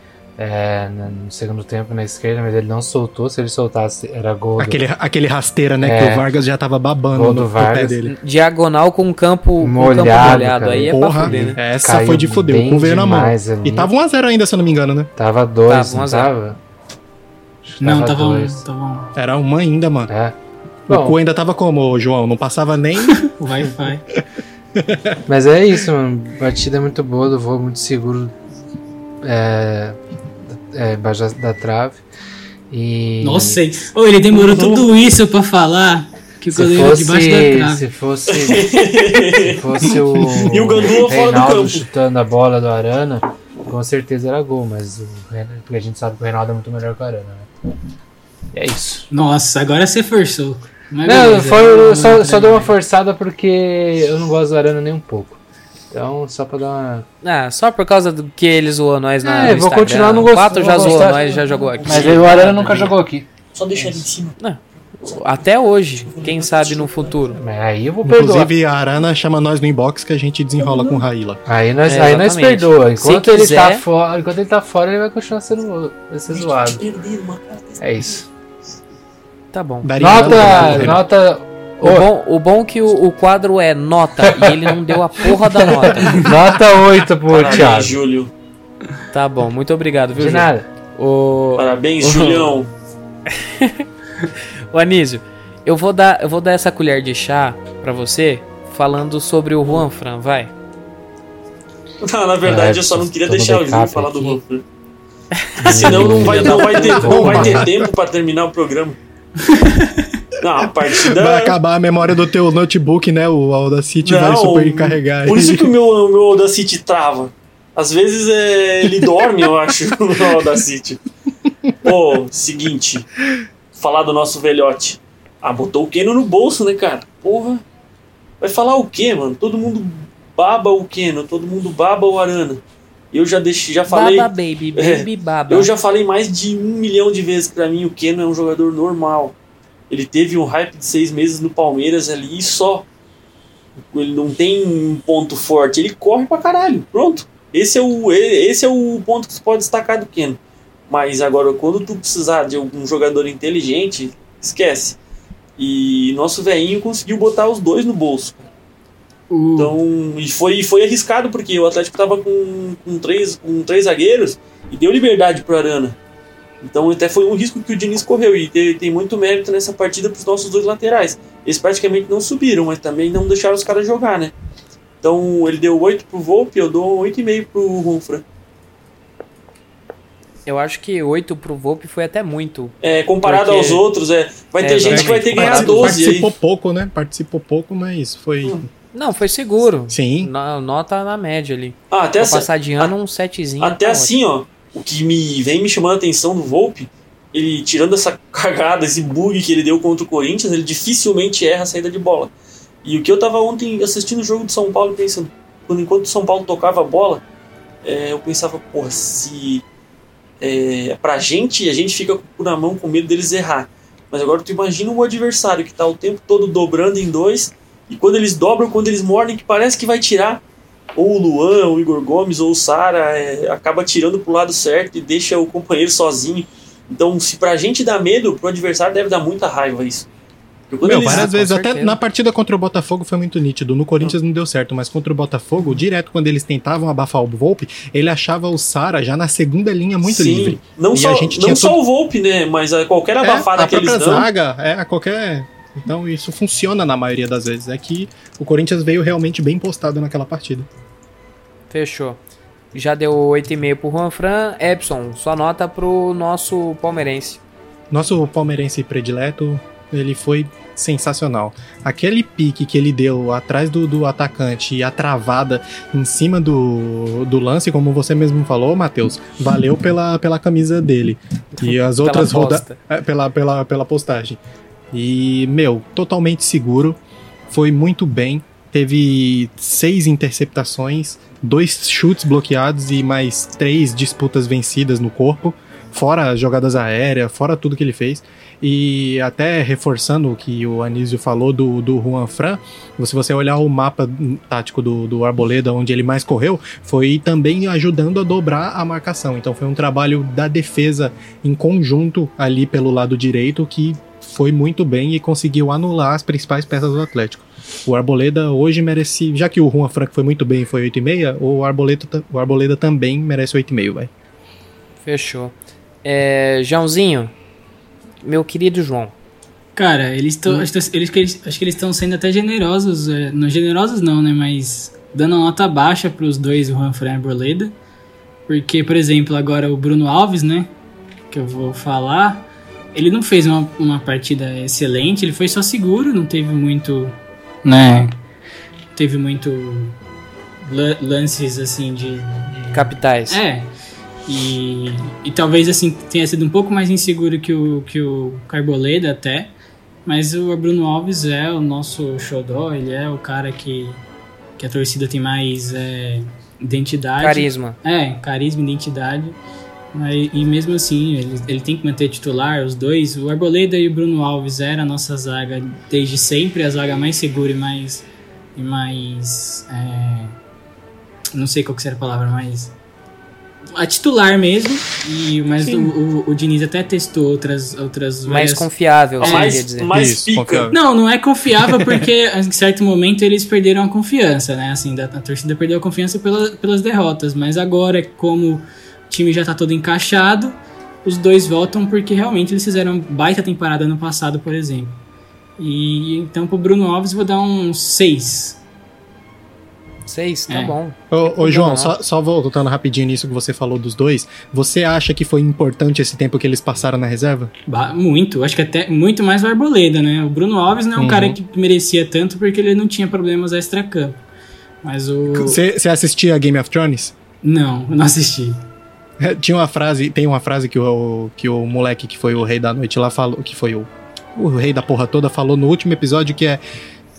É, no segundo tempo na esquerda, mas ele não soltou. Se ele soltasse, era gol. do- Aquele, aquele rasteira, né? É. Que o Vargas já tava babando Gol no, do no pé Vargas. dele. Diagonal com o campo com o campo Molhado, molhado. cara. Aí é pra Porra, fuder, né? essa Caiu foi de fuder. O cu veio na mão. ali. E tava 1x0 ainda, se eu não me engano, né? Tava dois, Tava um a não zero. tava? Não, tava um. dois. Tava um. Era uma ainda, mano. É. O Bom, cu ainda tava como, João? Não passava nem. O Wi-Fi. Mas é isso, mano. Batida muito boa do voo, muito seguro. É, é, embaixo da, da trave. E. Nossa, ele- Ô, ele demorou tudo isso pra falar que o goleiro fosse, debaixo da trave. se fosse, se fosse o E o Gandula fora do Reinaldo campo. chutando a bola do Arana, com certeza era gol, mas o porque a gente sabe que o Reinaldo é muito melhor que o Arana, né? E é isso. Nossa, agora você forçou. Mas Não, beleza, foi, não- eu só, só dei uma forçada porque eu não gosto do Arana nem um pouco. Então, só pra dar uma. Ah, só por causa do que ele zoou nós na. É, no vou Instagram. continuar não O gost- Pato já não zoou gostar. nós, já jogou aqui. Mas aí o Arana nunca jogou aqui. Só deixar ele em cima. Até hoje, quem sabe no futuro. Mas aí eu vou perdoar. Inclusive, a Arana chama nós no inbox que a gente desenrola com o Raíla. Aí nós, É, aí nós perdoa. Se Enquanto ele, tá quiser- fora, enquanto ele tá fora, ele vai continuar sendo vai ser zoado. É isso. Tá bom. Daria Nota. Nota. O bom, o bom que o, o quadro é nota e ele não deu a porra da nota. Nota 8 pro Parabéns, Thiago. Júlio. Tá bom, muito obrigado, viu, De Júlio? nada. O, Parabéns, Ô. Julião. o Anísio, eu vou dar, eu vou dar essa colher de chá pra você falando sobre o Juan Fran, vai. Não, na verdade, É, eu só não queria deixar o Júlio falar do aqui. Wolfram. Senão não vai, não, vai ter, não vai ter tempo pra terminar o programa. Não, a partida. Vai acabar a memória do teu notebook, né? O Audacity vai Não, super carregar. Por isso que o meu, o meu Audacity trava. Às vezes é, ele dorme, eu acho, o Audacity. Pô, seguinte. Falar do nosso velhote. Ah, botou o Keno no bolso, né, cara? Porra. Vai falar o quê, mano? Todo mundo baba o Keno, todo mundo baba o Arana. Eu já deixei, já falei. Baba baby, É, baby baba. Eu já falei mais de um milhão de vezes que pra mim o Keno é um jogador normal. Ele teve um hype de seis meses no Palmeiras ali e só. Ele não tem um ponto forte, ele corre pra caralho. Pronto. Esse é o, esse é o ponto que você pode destacar do Keno. Mas agora, quando tu precisar de um jogador inteligente, esquece. E nosso velhinho conseguiu botar os dois no bolso. O- Então, e foi, foi arriscado porque o Atlético tava com, com, três, com três zagueiros e deu liberdade pro Arana. Então, até foi um risco que o Diniz correu e te- tem muito mérito nessa partida pros nossos dois laterais. Eles praticamente não subiram, mas também não deixaram os caras jogar, né? Então, ele deu 8 pro Volpe, eu dou 8,5 pro Ronfra. Eu acho que 8 pro Volpe foi até muito. É, comparado Porque- aos outros, é, vai ter É, gente que vai ter que ganhar Participou- 12 aí. Participou pouco, né? Participou pouco, mas foi. Hum. Não, foi seguro. Sim. Na- nota na média ali. Ah, até essa, passar de ano, um setzinho. Até tá assim, ó, o que me vem me chamando a atenção do Volpe, ele tirando essa cagada, esse bug que ele deu contra o Corinthians, ele dificilmente erra a saída de bola. E o que eu tava ontem assistindo o jogo de São Paulo pensando, quando enquanto o São Paulo tocava a bola, é, eu pensava, porra, se é, pra gente, a gente fica com o cu na mão com medo deles errar. Mas agora tu imagina um adversário que tá o tempo todo dobrando em dois, e quando eles dobram, quando eles mordem, que parece que vai tirar, ou o Luan, ou o Igor Gomes, ou o Sara, é, acaba tirando pro lado certo e deixa o companheiro sozinho. Então, se pra gente dá medo, pro adversário deve dar muita raiva isso. Meu, várias vezes, até na partida contra o Botafogo foi muito nítido. No Corinthians não deu certo, mas contra o Botafogo, direto quando eles tentavam abafar o Volpe, ele achava o Sara já na segunda linha muito Sim, livre. Não, E só, a gente não tinha só todo- o Volpe, né? Mas a qualquer abafada é, a que eles própria dão. zaga, é, a qualquer. Então isso funciona na maioria das vezes. É que o Corinthians veio realmente bem postado naquela partida. Fechou. Já deu 8,5 pro Juan Fran. Epson, sua nota pro nosso palmeirense. Nosso palmeirense predileto, ele foi sensacional. Aquele pique que ele deu atrás do, do atacante e a travada em cima do, do lance, como você mesmo falou, Matheus, valeu pela, pela camisa dele. E as outras roda posta. é, pela, pela, pela postagem. E, meu, totalmente seguro. Foi muito bem. Teve seis interceptações, dois chutes bloqueados e mais três disputas vencidas no corpo. Fora as jogadas aéreas, fora tudo que ele fez. E até reforçando o que o Anísio falou do, do Juan Fran, se você olhar o mapa tático do, do Arboleda, onde ele mais correu, foi também ajudando a dobrar a marcação. Então foi um trabalho da defesa em conjunto ali pelo lado direito que foi muito bem e conseguiu anular as principais peças do Atlético. O Arboleda hoje merece, já que o Juan Fran foi muito bem e foi 8,5, o Arboleda, o Arboleda também merece 8,5, vai. Fechou. É, Joãozinho, meu querido João. Cara, eles estão. Hum. Eles, eles, eles- acho que eles estão sendo até generosos. é, não generosos não, né? Mas dando nota baixa pros dois, o Juanfran e Arboleda. Porque, por exemplo, agora o Bruno Alves, né? Que eu vou falar. Ele não fez uma, uma partida excelente, ele foi só seguro, não teve muito. Né? Teve muito. la- lances assim de, Capitais. é. E, e talvez assim tenha sido um pouco mais inseguro que o, que o Carboleda até. Mas o Bruno Alves é o nosso xodó, ele é o cara que, que a torcida tem mais é, identidade. Carisma. É, carisma, identidade. Mas, e mesmo assim, ele, ele tem que manter titular, os dois. O Arboleda e o Bruno Alves era a nossa zaga desde sempre, a zaga mais segura e mais. E mais é, não sei qual que seria a palavra, mas. A titular mesmo. E, mas o, o, o Diniz até testou outras. outras Mais várias- confiável, A você mais, dizer. mais Isso, pica. confiável. Não, não é confiável porque em certo momento eles perderam a confiança, né? Assim, da, a torcida perdeu a confiança pela, pelas derrotas, mas agora, como time já tá todo encaixado, os dois voltam porque realmente eles fizeram baita temporada ano passado, por exemplo. E então pro Bruno Alves eu vou dar um 6. Seis, tá É. bom. Ô, ô problema, João, não. só, só voltando rapidinho nisso que você falou dos dois, você acha que foi importante esse tempo que eles passaram na reserva? Ba- Muito, acho que até muito mais o Arboleda, né? O Bruno Alves não é um Uhum. cara que merecia tanto porque ele não tinha problemas extra-campo. Mas o. Você você assistia Game of Thrones? Não, eu não assisti. É, Tinha uma frase, tem uma frase que o, que o moleque que foi o rei da noite lá falou, que foi o, o rei da porra toda, falou no último episódio que é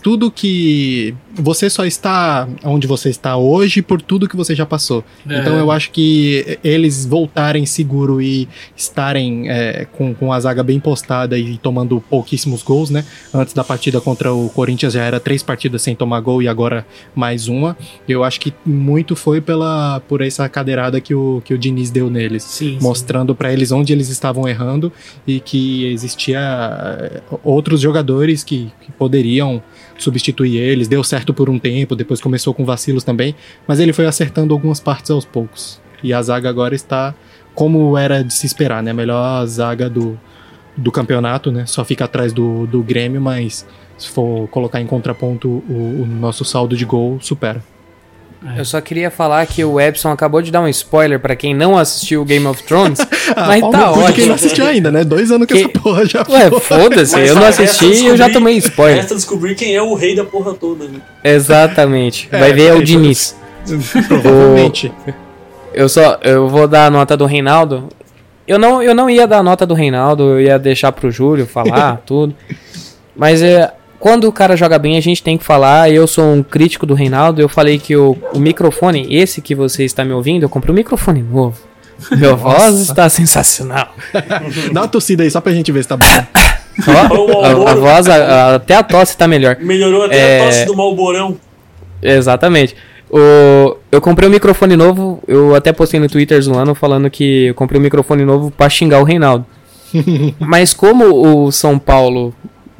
tudo que você só está onde você está hoje por tudo que você já passou. Então É. eu acho que eles voltarem seguro e estarem é, com, com a zaga bem postada e tomando pouquíssimos gols, né? Antes da partida contra o Corinthians já era três partidas sem tomar gol e agora mais uma. Eu acho que muito foi pela por essa cadeirada que o, que o Diniz deu neles. Sim. Mostrando pra eles onde eles estavam errando e que existia é, outros jogadores que, que poderiam substituir eles. Deu certo por um tempo, depois começou com vacilos também, mas ele foi acertando algumas partes aos poucos. E a zaga agora está como era de se esperar, né? Melhor zaga do, do campeonato, né? Só fica atrás do, do Grêmio, mas se for colocar em contraponto o, o nosso saldo de gol, supera. Eu só queria falar que o Epson acabou de dar um spoiler pra quem não assistiu Game of Thrones. mas pau tá de Quem ótimo. não assistiu ainda, né? Dois anos que, Que- essa porra já Ué, foi. foda-se, Mas eu não assisti e eu já tomei spoiler. Resta descobrir quem é o rei da porra toda, né? Exatamente. É, Vai ver é o Diniz. Provavelmente. Eu só eu vou dar a nota do Reinaldo. Eu não, eu não ia dar a nota do Reinaldo, eu ia deixar pro Júlio falar tudo. Mas é, quando o cara joga bem, a gente tem que falar. Eu sou um crítico do Reinaldo. Eu falei que o, o microfone, esse que você está me ouvindo, eu comprei um microfone novo. Meu voz está sensacional. Dá uma tossida aí só pra gente ver se tá bom. Ó, a, a voz, a- a- até a tosse tá melhor. Melhorou até É. a tosse do Malborão. Exatamente. O, eu comprei um microfone novo, eu até postei no Twitter zoando falando que eu comprei um microfone novo pra xingar o Reinaldo. Mas como o São Paulo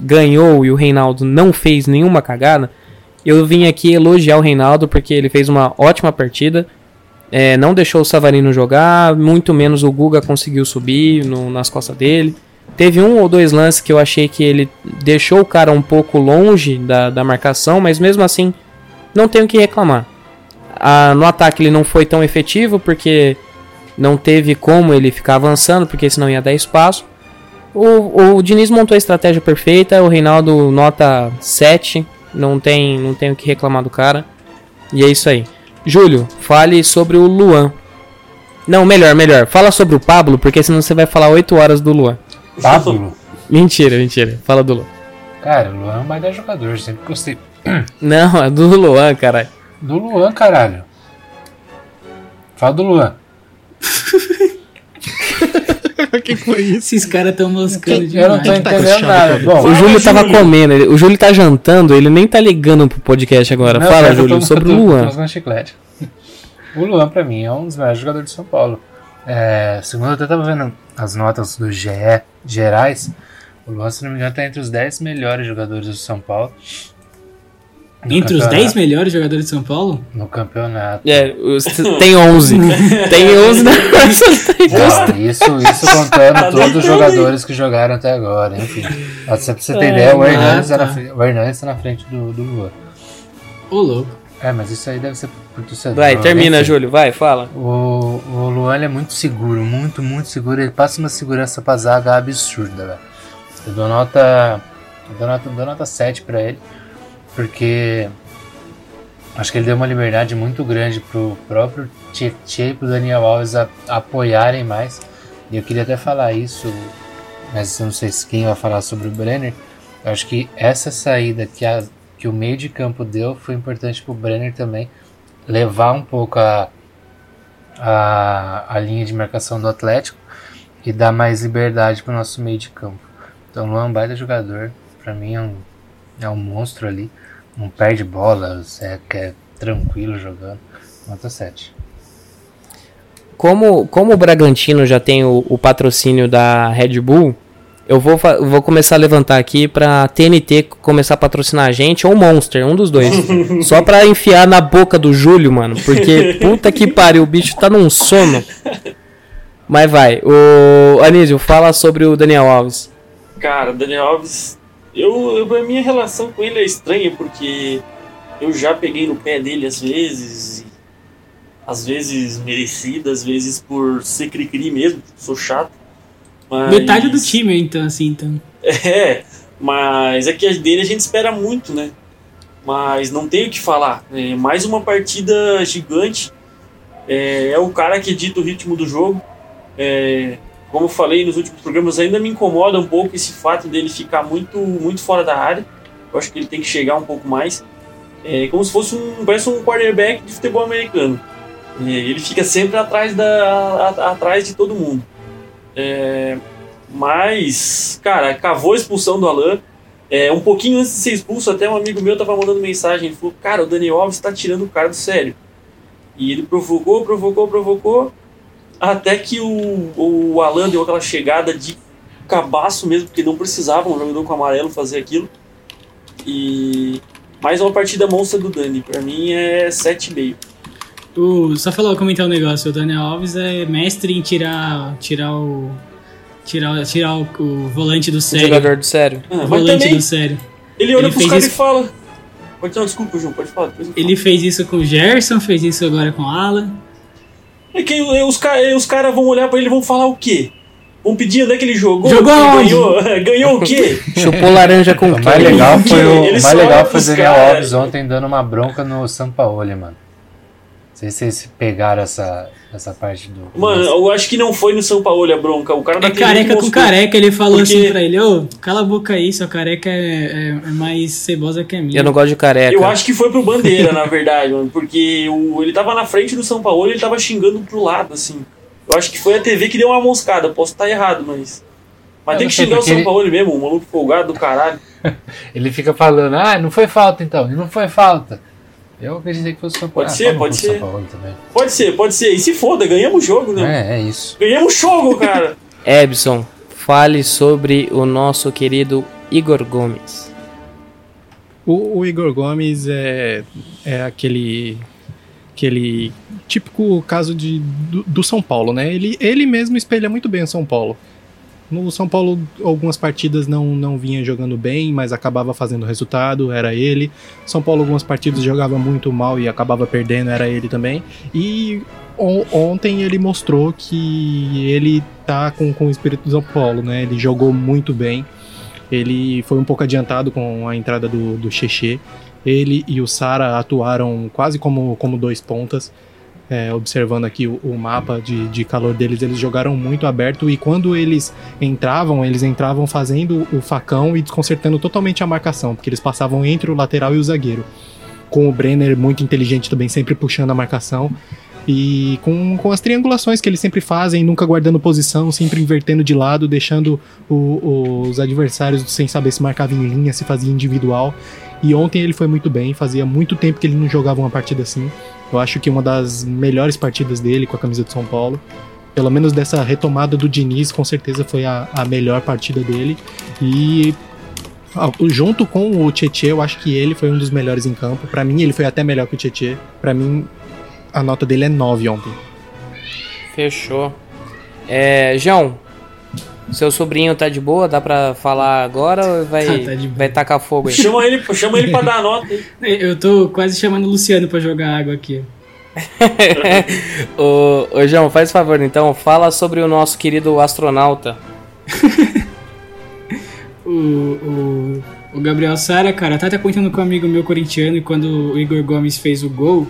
ganhou e o Reinaldo não fez nenhuma cagada, eu vim aqui elogiar o Reinaldo porque ele fez uma ótima partida. É, não deixou o Savarino jogar, muito menos o Guga conseguiu subir no- nas costas dele. Teve um ou dois lances que eu achei que ele deixou o cara um pouco longe da, da marcação, mas mesmo assim não tenho que reclamar. No ataque ele não foi tão efetivo porque não teve como ele ficar avançando, porque senão ia dar espaço. O, o Diniz montou a estratégia perfeita, o Reinaldo nota 7, não tem, não tem o que reclamar do cara. E é isso aí. Júlio, fale sobre o Luan. Não, melhor, melhor. Fala sobre o Pablo, porque senão você vai falar 8 horas do Luan. Pablo? Mentira, mentira. Fala do Luan. Cara, o Luan é um baita jogador, sempre gostei. Não, é do Luan, caralho. Do Luan, caralho. Fala do Luan. O que foi isso? Esses caras tão moscando Eu não demais. tô tá entendendo chave, nada. Bom, O Júlio tava Júlio. comendo, ele- o Júlio tá jantando, ele nem tá ligando pro podcast agora. Não, Fala, Júlio, tô- sobre eu o tô- Luan. tô. O Luan, pra mim, é um dos melhores jogadores de São Paulo. É, segundo eu até tava vendo as notas do GE gerais, o Luan, se não me engano, tá entre os 10 melhores jogadores do São Paulo. Entre os campeonato- 10 melhores jogadores de São Paulo? No campeonato. É, os- tem 11. tem 11 na nossa Ah, isso, isso contando Tá todos os jogadores que jogaram até agora, enfim. Pra você pra você ter É, ideia, o ah, Hernandes, tá na tá. o Hernandes tá na frente do, do Luan. Ô, louco. É, mas isso aí deve ser por torcedor. Vai, termina, enfim. Júlio, vai, fala. O, o Luan é muito seguro, muito, muito seguro. Ele passa uma segurança pra zaga absurda, velho. Eu dou nota. Eu dou nota, dou nota 7 pra ele. Porque. Acho que ele deu uma liberdade muito grande pro próprio Tietchan e pro Daniel Alves a, apoiarem mais. E eu queria até falar isso, mas eu não sei se quem vai falar sobre o Brenner. Eu acho que essa saída que, a, que o meio de campo deu foi importante pro Brenner também levar um pouco a, a, a linha de marcação do Atlético e dar mais liberdade para o nosso meio de campo. Então, Luan é baita jogador, para mim é um, é um monstro ali, não perde bola, é, que é tranquilo jogando. Nota 7. Como, como o Bragantino já tem o, o patrocínio da Red Bull, eu vou, vou começar a levantar aqui pra TNT começar a patrocinar a gente ou Monster, um dos dois. Só pra enfiar na boca do Júlio, mano. Porque puta que pariu, o bicho tá num sono. Mas vai, o Anísio, fala sobre o Daniel Alves. Cara, Daniel Alves, eu, eu- a minha relação com ele é estranha porque eu já peguei no pé dele às vezes, e às vezes merecido, às vezes por ser cri-cri mesmo, sou chato. Mas... Metade do time, então, assim, então. É, mas é que dele a gente espera muito, né? Mas não tenho o que falar. É mais uma partida gigante. É, é o cara que dita o ritmo do jogo. É, como eu falei nos últimos programas, ainda me incomoda um pouco esse fato dele ficar muito, muito fora da área. Eu acho que ele tem que chegar um pouco mais. É como se fosse um, parece um quarterback de futebol americano. É, ele fica sempre atrás, da, a- atrás de todo mundo. É, mas, cara, cavou a expulsão do Alan. É, um pouquinho antes de ser expulso, até um amigo meu tava mandando mensagem. Ele falou: Cara, o Daniel Alves tá tirando o cara do sério. E ele provocou, provocou, provocou. Até que o, o Alan deu aquela chegada de cabaço mesmo, porque não precisava um jogador com amarelo fazer aquilo. E mais uma partida monstra do Dani. Pra mim é 7,5. O, só falar, comentar um negócio. O Daniel Alves é mestre em tirar, tirar o. Tirar, tirar o, o volante do O sério. jogador do sério. Ah, O volante também do sério. ele olha ele pros caras e fala. Pode não, desculpa, João, pode falar. Falo. Ele fez isso com o Gerson, fez isso agora com o Alan. É que os, os caras vão olhar pra ele e vão falar o quê? Vão pedir onde é que ele jogou? Jogou ganhou, ganhou o quê? Chupou laranja com O mais legal foi o, o mais legal foi o Daniel. Alves ontem dando uma bronca no Sampaoli, mano. Não sei se vocês pegaram essa, essa parte do. Mano, eu acho que não foi no São Paulo a bronca. O cara da É careca com careca, ele falou Porque- assim pra ele, ô, cala a boca aí, sua careca é, é- é mais cebosa que a minha. Eu não gosto de careca. Eu acho que foi pro Bandeira, na verdade, mano. Porque o, ele tava na frente do São Paulo e ele tava xingando pro lado, assim. Eu acho que foi a TV que deu uma moscada, posso estar errado, mas. Mas Eu tem que xingar o São ele- Paulo mesmo, um maluco folgado do caralho. Ele fica falando, ah, não foi falta então, não foi falta. Eu acreditei que fosse São Paulo. Pode Ah, ser, pode ser. Paulo também. Pode ser, pode ser. E se foda, ganhamos o jogo, né? É, é isso. Ganhamos o jogo, cara. Ebson, fale sobre o nosso querido Igor Gomes. O, o Igor Gomes é, é aquele aquele típico caso de, do, do São Paulo, né? Ele, ele mesmo espelha muito bem o São Paulo. No São Paulo, algumas partidas não, não vinha jogando bem, mas acabava fazendo resultado, era ele. São Paulo, algumas partidas jogava muito mal e acabava perdendo, era ele também. E on- ontem ele mostrou que ele tá com, com o espírito do São Paulo, né? Ele jogou muito bem. Ele foi um pouco adiantado com a entrada do, do Cheche. Ele e o Sara atuaram quase como, como dois pontas. É, observando aqui o, o mapa de, de calor deles, eles jogaram muito aberto e quando eles entravam, eles entravam fazendo o facão e desconcertando totalmente a marcação, porque eles passavam entre o lateral e o zagueiro. Com o Brenner muito inteligente também, sempre puxando a marcação. E com, com as triangulações que eles sempre fazem, nunca guardando posição, sempre invertendo de lado, deixando o- os adversários sem saber se marcava em linha, se fazia individual. E ontem ele foi muito bem, fazia muito tempo que ele não jogava uma partida assim. Eu acho que uma das melhores partidas dele com a camisa do São Paulo. Pelo menos dessa retomada do Diniz, com certeza foi a, a melhor partida dele. E ah, junto com o Tietchan, eu acho que ele foi um dos melhores em campo. Pra mim, ele foi até melhor que o Tietchan. Pra mim, a nota dele é 9 ontem. Fechou. É, João, seu sobrinho tá de boa? Dá pra falar agora ou vai, Tá, tá de boa. vai tacar fogo aí? Chama ele, chama ele pra dar a nota. hein? Eu tô quase chamando o Luciano pra jogar água aqui. ô, ô, João, faz favor então, fala sobre o nosso querido astronauta. O, o, o Gabriel Sara, cara, até tá comentando com um amigo meu corintiano e quando o Igor Gomes fez o gol,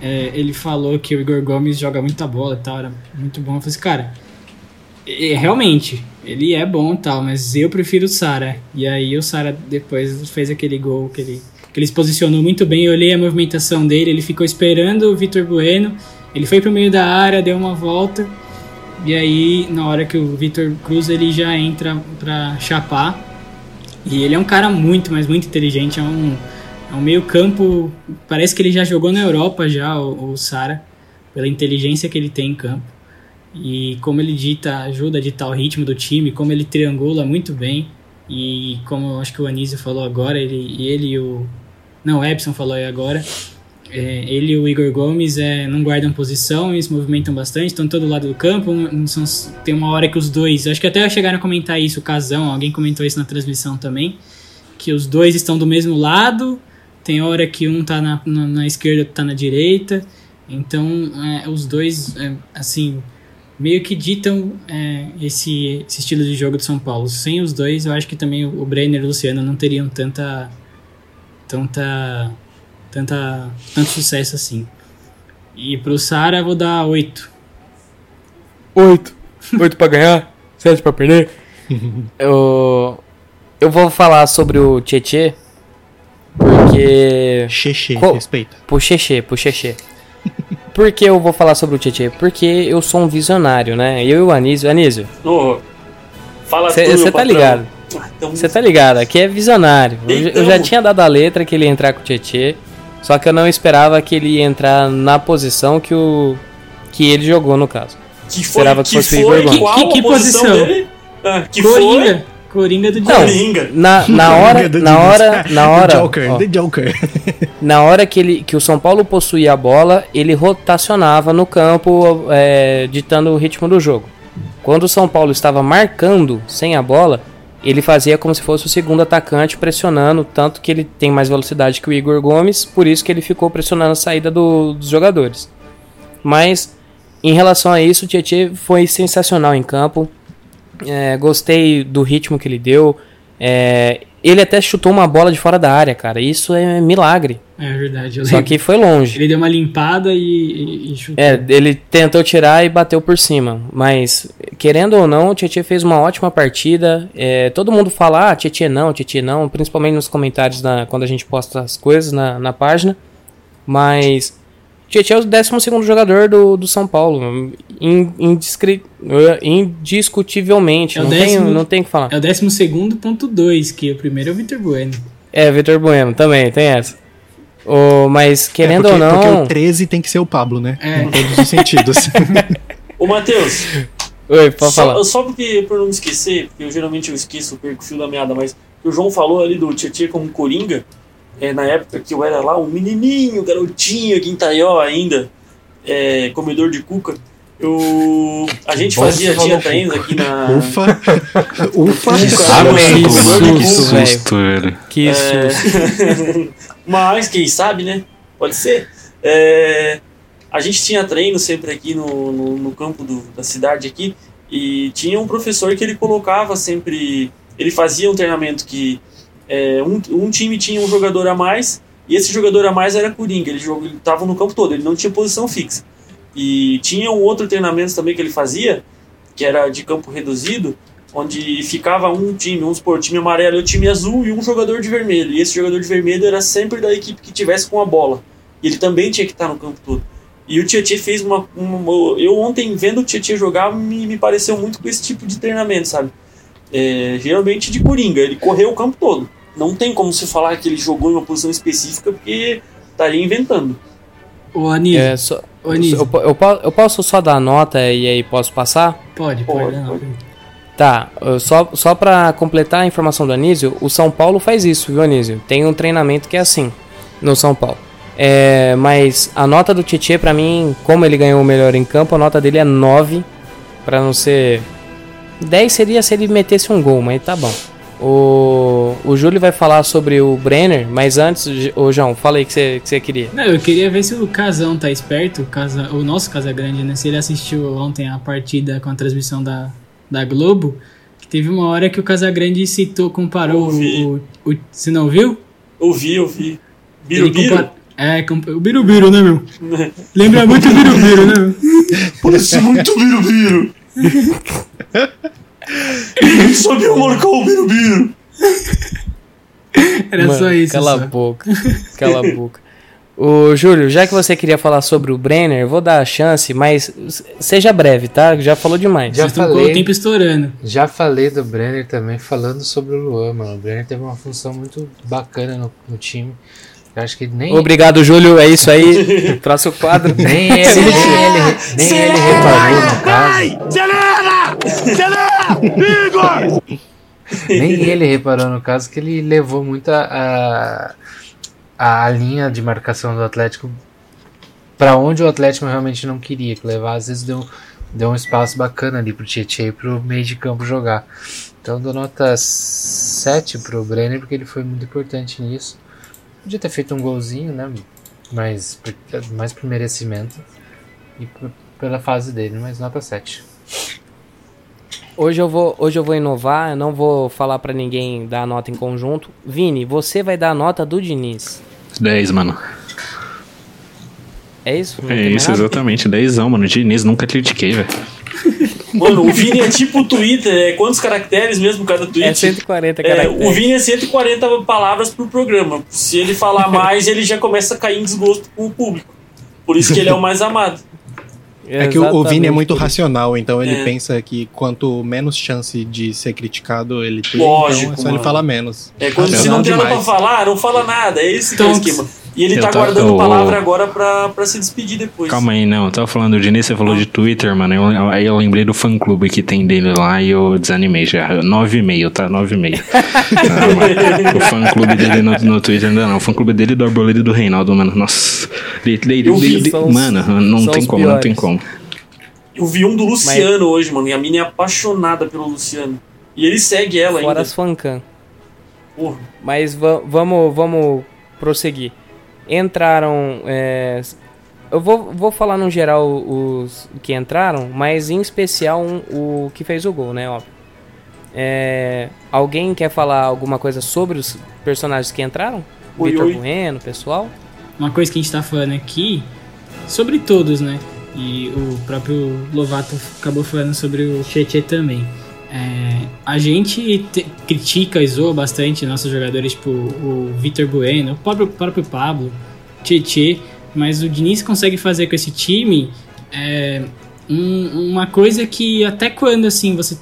é, ele falou que o Igor Gomes joga muita bola e tal, era muito bom. Eu falei assim, cara, é, realmente, ele é bom e tal, mas eu prefiro o Sara. E aí o Sara depois fez aquele gol que ele, que ele se posicionou muito bem. Eu olhei a movimentação dele, ele ficou esperando o Vitor Bueno, ele foi pro meio da área, deu uma volta. E aí, na hora que o Vitor cruza, ele já entra pra chapar. E ele é um cara muito, mas muito inteligente. É um, é um meio campo. Parece que ele já jogou na Europa já, o, o Sara, pela inteligência que ele tem em campo. E como ele dita, ajuda a ditar o ritmo do time, como ele triangula muito bem. E como acho que o Anísio falou agora, ele, e ele e o. Não, o Epson falou aí agora. é, ele e o Igor Gomes é, não guardam posição e se movimentam bastante, estão todo lado do campo. são- tem uma hora que os dois. Acho que até chegaram a comentar isso, o Casão, alguém comentou isso na transmissão também. Que os dois estão do mesmo lado. Tem hora que um tá na, na, na esquerda, outro tá na direita. Então, é, os dois, é, assim, meio que ditam é, esse, esse estilo de jogo do São Paulo. Sem os dois, eu acho que também o Brenner e o Luciano não teriam tanta. tanta. tanta tanto sucesso assim. E pro Sara eu vou dar 8. Oito. Oito pra ganhar, sete pra perder. eu, eu vou falar sobre o Tietê, porque... Qual- respeita. Pro Xexê, pro Xexê. Por que eu vou falar sobre o Tietê? Porque eu sou um visionário, né? Eu e o Anísio. Anísio, Ô, fala Cê- tudo, cê meu tá patrão. ligado. Ah, então- você tá ligado, aqui é visionário. Eu, já- eu já Então. tinha dado a letra que ele ia entrar com o Tietê, só que eu não esperava que ele ia entrar na posição que o que ele jogou no caso. que foi, esperava que que fosse o foi Igor Gomes. Que- que a posição, posição? dele? Ah, que foi Coringa. Do. Dias. Coringa. Na, na hora, Do na hora, na hora, Joker, ó, The Joker. na hora que, ele, que o São Paulo possuía a bola, ele rotacionava no campo, é, ditando o ritmo do jogo. Quando o São Paulo estava marcando sem a bola, ele fazia como se fosse o segundo atacante pressionando, tanto que ele tem mais velocidade que o Igor Gomes, por isso que ele ficou pressionando a saída do- dos jogadores. Mas em relação a isso, o Tietchan foi sensacional em campo. É, gostei do ritmo que ele deu. É, ele até chutou uma bola de fora da área, cara. Isso é milagre. É verdade, Só que foi longe. Ele deu uma limpada e, e, e chutou. É, ele tentou tirar e bateu por cima. Mas, querendo ou não, o Tietchan fez uma ótima partida. É, todo mundo fala, ah, Tietchan não, Tietchan não. Principalmente nos comentários na- quando a gente posta as coisas na, na página. Mas, Tietchan é o 12 jogador do, do São Paulo. In, indiscri, indiscutivelmente. É não, décimo- tem, não tem o que falar. É o 12.2, que o primeiro é o Vitor Bueno. É, Vitor Bueno, também, tem essa. O, mas querendo é porque, ou Porque não. o 13 tem que ser o Pablo, né? É. Em todos os sentidos. Ô, Matheus, Oi, pode falar. só, só porque, por não me esquecer, porque eu geralmente eu esqueço, perco o fio da meada, mas o João falou ali do Tietchan como Coringa, é, na época que eu era lá um menininho, garotinho aqui em Taió ainda, é, comedor de cuca, eu, a gente Bom fazia, que falou treinos aqui na... Ufa! Ufa! Que susto, susto, velho. susto, velho. Que susto. É, Mas, quem sabe, né? Pode ser. É, A gente tinha treino sempre aqui no, no, no campo do- da cidade aqui e tinha um professor que ele colocava sempre... Ele fazia um treinamento que é, um, um time tinha um jogador a mais e esse jogador a mais era Coringa. Ele estava no campo todo, ele não tinha posição fixa. E tinha um outro treinamento também que ele fazia, que era de campo reduzido, onde ficava um time, vamos supor, time amarelo e o time azul e um jogador de vermelho. E esse jogador de vermelho era sempre da equipe que tivesse com a bola. E ele também tinha que estar no campo todo. E o Tietchan fez uma, uma- Eu ontem, vendo o Tietchan jogar, me, me pareceu muito com esse tipo de treinamento, sabe? É, geralmente de coringa, ele correu o campo todo. Não tem como se falar que ele jogou em uma posição específica, porque estaria inventando. Ô, Anísio, É, só- ô, Anísio, eu, eu eu posso só dar nota e aí posso passar? pode, pode, Pode, não. pode. Tá, só, só pra completar a informação do Anísio, o São Paulo faz isso, viu, Anísio? Tem um treinamento que é assim, no São Paulo. É, mas a nota do Tietchan, pra mim, como ele ganhou o melhor em campo, a nota dele é 9, pra não ser... 10 seria se ele metesse um gol, mas tá bom. O, o Júlio vai falar sobre o Brenner, mas antes, ô João, fala aí que você, que você queria. Não, eu queria ver se o Casão tá esperto, o, Casa, o nosso Casa Grande, né? Se ele assistiu ontem a partida com a transmissão da, da Globo, que teve uma hora que o Casa Grande citou, comparou Ouvi. o, o, o- Você não viu? Ouvi, ouvi. Birubiru? compa- É, compa- o Birubiru, né, meu? Lembra muito o Birubiru, né, meu? Parece muito Birubiru. Marcar o Birubiru. Era Mano, só isso. Cala só. a boca. Cala a boca. Ô, Júlio, já que você queria falar sobre o Brenner, vou dar a chance, mas seja breve, tá? Já falou demais. Já Vocês falei. o tempo estourando. Já falei do Brenner também, falando sobre o Luan, mano. O Brenner teve uma função muito bacana no, no time. Eu acho que nem, Obrigado, Júlio. É isso aí. Próximo quadro. nem ele, nem ele, nem ele reparou no caso. Nem ele reparou no caso que ele levou muito a, a, a linha de marcação do Atlético para onde o Atlético realmente não queria, que levar às vezes deu, deu um espaço bacana ali pro Tietchan e pro meio de campo jogar. Então dou nota 7 pro Brenner porque ele foi muito importante nisso. Podia ter feito um golzinho, né? Mas mais por merecimento e por- pela fase dele, mas nota 7. Hoje eu vou, hoje eu vou inovar. Eu não vou falar pra ninguém dar a nota em conjunto. Vini, você vai dar a nota do Diniz. 10, mano. É isso? É isso, nada? exatamente. 10, mano. Diniz, nunca critiquei, velho. Mano, o Vini é tipo o Twitter, é quantos caracteres mesmo cada tweet? É 140 É, caracteres. o Vini é 140 palavras por programa. Se ele falar mais, ele já começa a cair em desgosto com o público. Por isso que ele é o mais amado. É que o- o Vini é muito isso. racional, então ele É. pensa que quanto menos chance de ser criticado ele tem, Lógico, então é só mano. ele falar menos. É quando se não tem nada pra falar, não fala nada. É esse que é o Tonks. esquema. E ele Eu tá tá- guardando eu- palavra agora pra, pra se despedir depois. Calma aí, não. Eu tava falando do Diniz, você falou de Twitter, mano. Eu- aí eu lembrei do fã clube que tem dele lá e eu desanimei já. 9,5, tá? 9,5. Ah, o fã clube dele no, no Twitter ainda não. O fã clube dele do Arboleda e do Reinaldo, mano. Nossa. De- de- de- de- são mano, não tem como, não tem piores. como. Eu vi um do Luciano hoje, mano. E a mina é apaixonada pelo Luciano. E ele segue ela Fora ainda. as fancam. Porra. Mas va- vamos, vamos prosseguir. Entraram. é, eu vou, vou falar no geral os que entraram, mas em especial um- o que fez o gol, né? Óbvio. É, alguém quer falar alguma coisa sobre os personagens que entraram? Oi, Vitor oi. Bueno, pessoal? Uma coisa que a gente tá falando aqui, sobre todos, né? E o próprio Lovato acabou falando sobre o Tietchan também. É, a gente te- critica e zoa bastante nossos jogadores, tipo o Vitor Bueno, o próprio, próprio Pablo, Tietchan, mas o Diniz consegue fazer com esse time é, um- uma coisa que até quando assim você,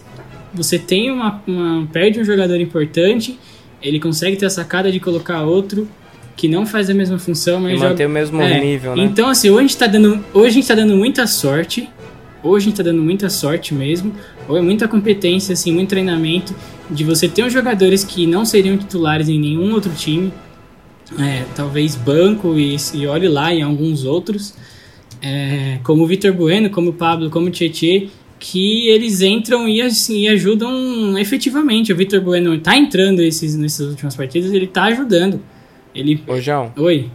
você tem uma, uma- perde um jogador importante, ele consegue ter a sacada de colocar outro que não faz a mesma função, E mas joga- manter o mesmo é, nível, né? Então, assim, hoje a gente tá dando, hoje a gente tá dando muita sorte. Hoje a gente tá dando muita sorte mesmo. Ou é muita competência, assim, muito treinamento. De você ter uns jogadores que não seriam titulares em nenhum outro time. É, talvez banco e, e olhe lá em alguns outros. É, como o Vitor Bueno, como o Pablo, como o Tietê. Que eles entram e, assim, e ajudam efetivamente. O Vitor Bueno tá entrando esses, nessas últimas partidas, ele tá ajudando. Ele. Ô, João, Oi.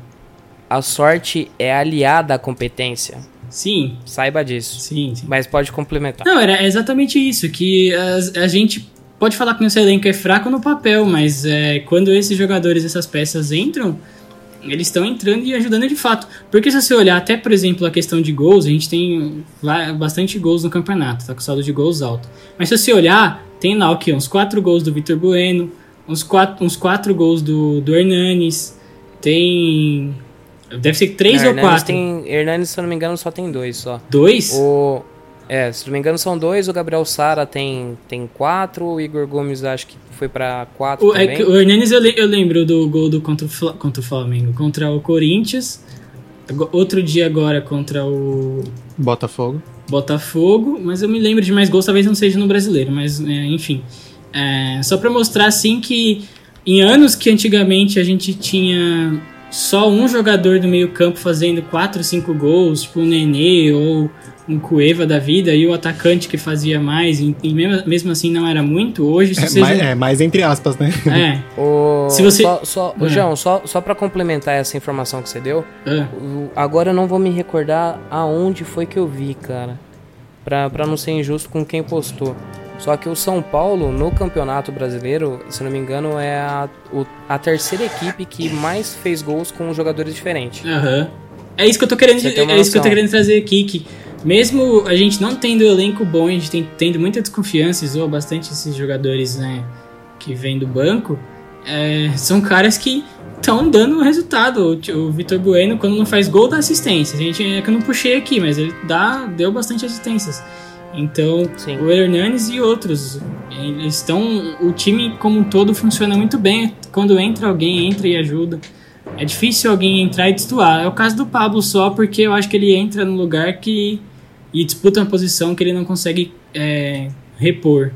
a sorte é aliada à competência. Sim, Saiba disso. sim, sim. Mas pode complementar. Não, era exatamente isso, que a, a gente pode falar que nosso elenco é fraco no papel, mas é, quando esses jogadores, essas peças entram, eles estão entrando e ajudando de fato. Porque se você olhar até, por exemplo, a questão de gols, a gente tem bastante gols no campeonato, tá com saldo de gols alto. Mas se você olhar, tem lá o quê? Uns 4 gols do Vitor Bueno, uns 4 uns quatro gols do, do Hernanes, tem... Deve ser 3 ou Hernanes 4. Tem, Hernanes, se eu não me engano, só tem dois só. Dois? O, é, se não me engano, são dois. O Gabriel Sara tem, tem quatro. O Igor Gomes acho que foi pra quatro O, é também. que o Hernanes eu, eu lembro do gol do contra o, contra o Flamengo, contra o Corinthians. Outro dia agora contra o Botafogo. Botafogo, mas eu me lembro de mais gols, talvez não seja no brasileiro, mas é, enfim. É, só pra mostrar assim que em anos que antigamente a gente tinha só um jogador do meio-campo fazendo 4, 5 gols, tipo um Nenê ou um Cueva da vida, e o atacante que fazia mais, e, mesmo, mesmo assim não era muito, hoje se É, você mais, é, mais entre aspas, né? é, O, Se você- Só, só, ô, É. João, só, só pra complementar essa informação que você deu, é. agora eu não vou me recordar aonde foi que eu vi, cara. Pra, pra não ser injusto com quem postou. Só que o São Paulo, no Campeonato Brasileiro, se não me engano, é a, o- a terceira equipe que mais fez gols com jogadores diferentes. Aham. É isso que eu tô querendo, é isso que eu tô noção. querendo trazer aqui, que mesmo a gente não tendo elenco bom, a gente tem, tendo muita desconfiança, zoa bastante esses jogadores, né, que vêm do banco, é, são caras que estão dando resultado. O, o Vitor Bueno, quando não faz gol, dá assistência. A gente, é que eu não puxei aqui, mas ele dá, deu bastante assistências. Então, Sim. o Hernanes e outros, eles estão. O time como um todo funciona muito bem. Quando entra alguém, entra e ajuda. É difícil alguém entrar e destoar. É o caso do Pablo só, porque eu acho que ele entra no lugar que. e disputa uma posição que ele não consegue é, repor.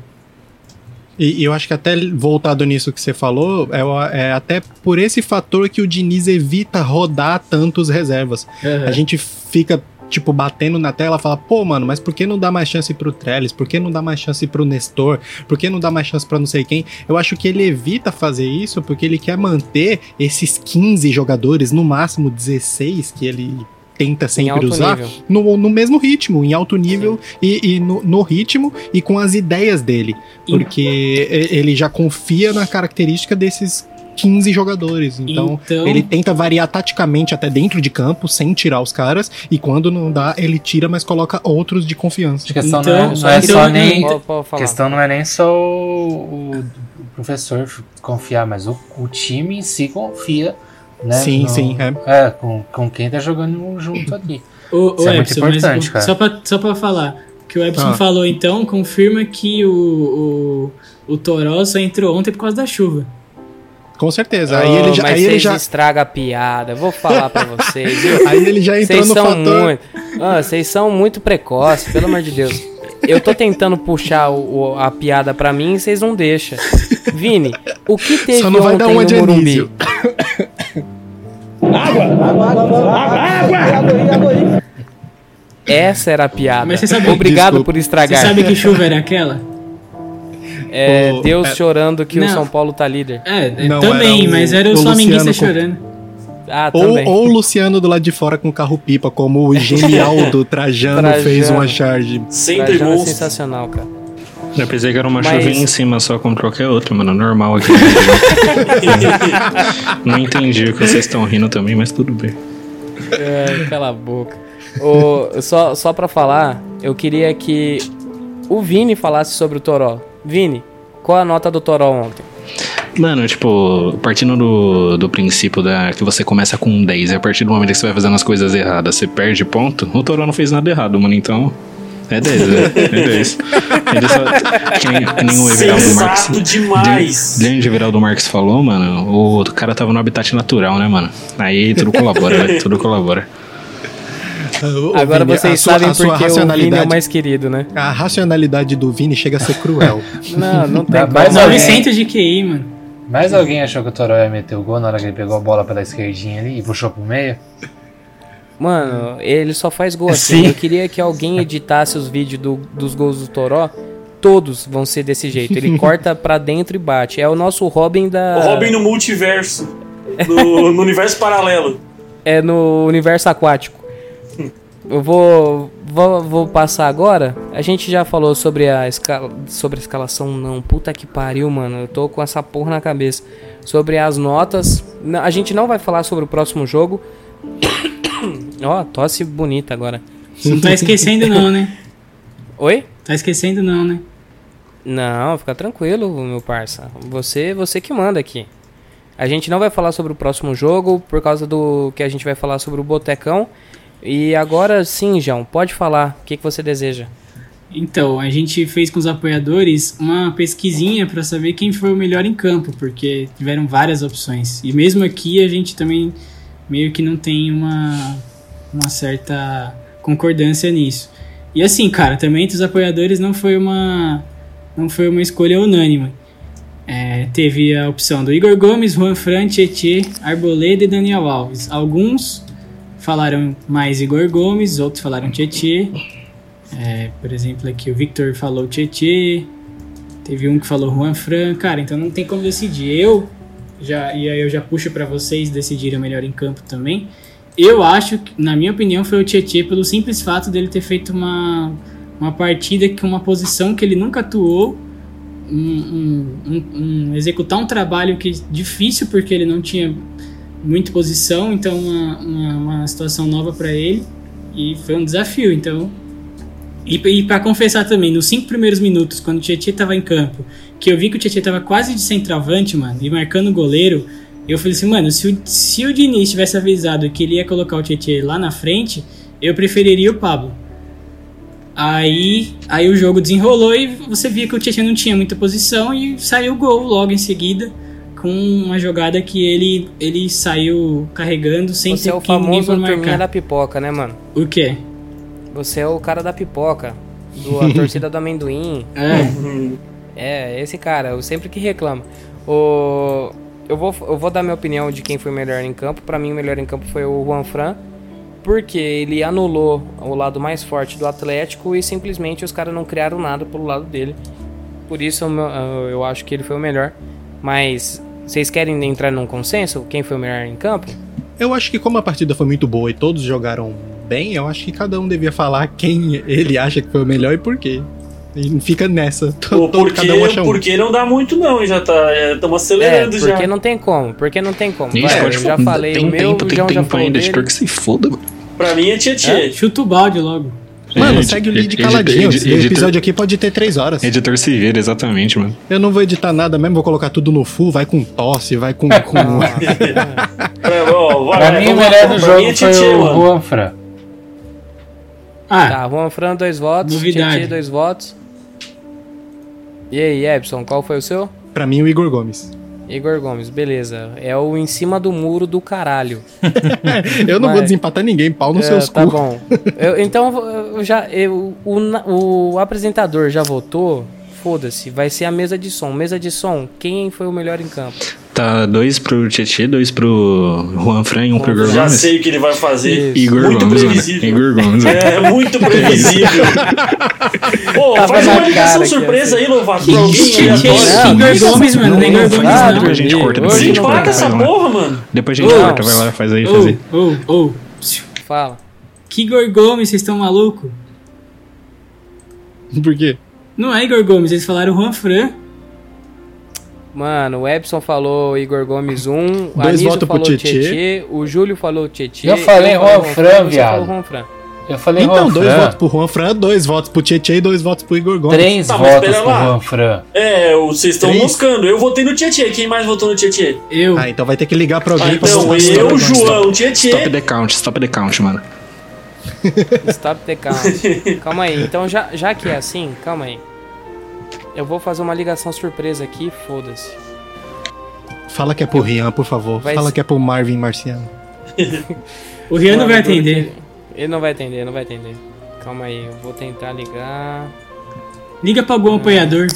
E, e eu acho que até voltado nisso que você falou, é, é até por esse fator que o Diniz evita rodar tantos reservas. A gente fica, tipo, batendo na tela fala, pô, mano, mas por que não dá mais chance pro Trellis? Por que não dá mais chance pro Nestor? Por que não dá mais chance pra não sei quem? Eu acho que ele evita fazer isso porque ele quer manter esses 15 jogadores, no máximo 16, que ele tenta Em sempre usar, no, no mesmo ritmo, em alto nível e, e no, no ritmo e com as ideias dele. Porque ele já confia na característica desses 15 jogadores. Então, Então- ele tenta variar taticamente até dentro de campo, sem tirar os caras. E quando não dá, ele tira, mas coloca outros de confiança. A questão Então, não é, não é então- só nem. A falar. questão não é nem só o, o professor confiar, mas o, o time em si confia. Né, Sim, no- sim, É, com, com quem tá jogando junto ali. O, Isso o é muito Epson, mas importante, o- cara. Só pra, só pra falar, o que o Epson Ah. falou então confirma que o, o, o Toró só entrou ontem por causa da chuva. Com certeza. Aí Oh, ele já, mas aí ele vocês já, estragam a piada. Vou falar pra vocês, viu? aí ele já entrou Vocês no são fator. muito. Ah, Vocês são muito precoces, pelo amor de Deus. Eu tô tentando puxar o- o- a piada pra mim e vocês não deixam. Vini, o que teve Só não vai ontem dar uma no Morumbi? Anísio. Essa era a piada. Mas você sabe- Obrigado Desculpa. por Você estragar. sabe que chuva era aquela? É, O- Deus é- chorando que o Não. São Paulo tá líder. É, é, Não, também, era o- mas era o Luciano com- chorando. Ah, Ou, ou o Luciano do lado de fora com carro pipa, como o genial Trajano, Trajano. fez uma charge. Sempre Trajano é sensacional, cara. Eu pensei que era uma Mas- chuvinha em cima só como qualquer outra, mano. Normal aqui. Não entendi o que vocês estão rindo também, mas tudo bem. É, cala a boca. Ô, só, só pra falar, eu queria que o Vini falasse sobre o Toró. Vini, qual a nota do Toró ontem? Mano, tipo, partindo do, do princípio da, que você começa com um 10 e a partir do momento que você vai fazendo as coisas erradas, você perde ponto, o Toró não fez nada errado, mano, então. É 10, é, é 10. Ele só. Que nem, que nem o Everaldo Marques. Sensato demais. De, de Everaldo Marques falou, mano, o cara tava no habitat natural, né, mano? Aí tudo colabora, né? Tudo colabora. Agora Vini, vocês a sua- sabem porque o Vini é racionalidade- o mais querido, né? A racionalidade do Vini chega a ser cruel. Não, não tem né? alguém- 900 de QI, mano. Mas alguém achou que o Toró ia meter o gol na hora que ele pegou a bola pela esquerdinha ali e puxou pro meio? Mano, ele só faz gol assim. Sim. Eu queria que alguém editasse os vídeos do- dos gols do Toró. Todos vão ser desse jeito. Ele corta pra dentro e bate. É o nosso Robin da. O Robin no multiverso. No, no universo paralelo. É no universo aquático. Eu vou, vou, vou passar agora. A gente já falou sobre a, escala, sobre a escalação, não. Puta que pariu, mano. Eu tô com essa porra na cabeça. Sobre as notas. A gente não vai falar sobre o próximo jogo. Ó, tosse bonita agora. Não tá esquecendo, não, né? Oi? Tá esquecendo, não, né? Não, fica tranquilo, meu parça. Você, você que manda aqui. A gente não vai falar sobre o próximo jogo por causa do que a gente vai falar sobre o Botecão. E agora sim, João, pode falar. O que, que você deseja? Então, a gente fez com os apoiadores uma pesquisinha pra saber quem foi o melhor em campo, porque tiveram várias opções. E mesmo aqui a gente também meio que não tem uma, uma certa concordância nisso. E assim, cara, também entre os apoiadores não foi uma não foi uma escolha unânime. É, teve a opção do Igor Gomes, Juan Fran, Tietê, Arboleda e Daniel Alves. Alguns falaram mais Igor Gomes, outros falaram Tietê. É, por exemplo, aqui o Victor falou Tietê, teve um que falou Juan Fran, cara, então não tem como decidir. Eu já e aí eu já puxo pra vocês decidirem o melhor em campo também. Eu acho que, na minha opinião, foi o Tietê pelo simples fato dele ter feito uma, uma partida com uma posição que ele nunca atuou, um, um- um- executar um trabalho que difícil porque ele não tinha muita posição, então uma, uma, uma situação nova para ele e foi um desafio. Então e, e para confessar também, nos cinco primeiros minutos, quando o Tietchan tava em campo, que eu vi que o Tietchan tava quase de centroavante, mano, e marcando o goleiro, eu falei assim, mano, se o, se o Diniz tivesse avisado que ele ia colocar o Tietchan lá na frente, eu preferiria o Pablo. Aí, aí o jogo desenrolou e você via que o Tietchan não tinha muita posição e saiu o gol logo em seguida, com uma jogada que ele, ele saiu carregando sem Você ter é o que famoso turminha da pipoca, né, mano? O quê? Você é o cara da pipoca. Do, a torcida do amendoim. É. É, esse cara, eu sempre que reclamo. O, eu, vou, eu vou dar minha opinião de quem foi o melhor em campo. Pra mim, o melhor em campo foi o Juan Fran. Porque ele anulou o lado mais forte do Atlético e simplesmente os caras não criaram nada pelo lado dele. Por isso eu, eu acho que ele foi o melhor. Mas vocês querem entrar num consenso? Quem foi o melhor em campo? Eu acho que como a partida foi muito boa e todos jogaram bem, eu acho que cada um devia falar quem ele acha que foi o melhor e por quê. E fica nessa. Pô, Todo, porque, cada um acha um. porque não dá muito, não, já tá. Estamos É, acelerando já. porque não tem como. Porque não tem como. Ixi, Vai, eu já falei tem o meu, tempo, tem João tempo ainda. Espero que se foda. mano. Pra mim é Tietchan. Chuta o balde logo. Mano, segue o lead caladinho. Esse editor- episódio aqui pode ter três horas. Editor se vira, exatamente, mano. Eu não vou editar nada mesmo, vou colocar tudo no full, vai com tosse, vai com. com... Pra, mim, o melhor do jogo é foi o. Juan Fran. Ah, Tá, Juan Fran, dois votos. Novidade. Tietchan, dois votos. E aí, Epson, qual foi o seu? pra mim, o Igor Gomes. Igor Gomes, beleza. É o em cima do muro do caralho. Eu não Vai. vou desempatar ninguém, pau nos É, seus tá cu. bom. Eu- então, eu já, eu- o, o apresentador já votou. Foda-se, vai ser a mesa de som. Mesa de som, quem foi o melhor em campo? Tá dois pro Tietchan, dois pro Juan Fran e um pro Igor Já Gomes. sei o que ele vai fazer. Igor muito Gomes, mano. previsível. Igor Gomes, mano. É, muito previsível. Pô, Tava faz uma ligação surpresa ia aí, Lovato. Pra alguém aleatório. que Igor Gomes, mano, não é Igor Gomes, não. Depois a gente corta. Depois a gente corta. essa vai lá. porra, mano. Depois a gente corta, vai lá, faz aí, faz aí. Ô, ô, ô. Fala. Que Igor Gomes, vocês estão malucos? Por quê? Não é Igor Gomes, eles falaram Juan Fran. Mano, o Epson falou Igor Gomes 1, o Dois Anísio falou Tietê. Tietê, o Júlio falou Tietê. Eu falei falei Juan Fran, viado. Juan Fran. Eu falei Então, Juan dois Fran. votos pro Juan Fran, dois votos pro Tietchan e dois votos pro Igor Gomes. Três Tá, votos pro lá. Juan Fran. É, vocês estão Três? moscando. Eu votei no Tietê. Quem mais votou no Tietê? Eu. Ah, então vai ter que ligar pra alguém Ah, pra então, mostrar esse eu, negócio. João, Stop Tietê. the count, stop the count, mano. Stop the count. calma aí. Então, já, já que é assim, calma aí. Eu vou fazer uma ligação surpresa aqui, foda-se. Fala que é pro Rian, por favor. Vai Fala ser- que é pro Marvin Marciano. O Rian não vai atender. Ele, não vai atender, não vai atender. Calma aí, eu vou tentar ligar. Liga pra algum apoiador.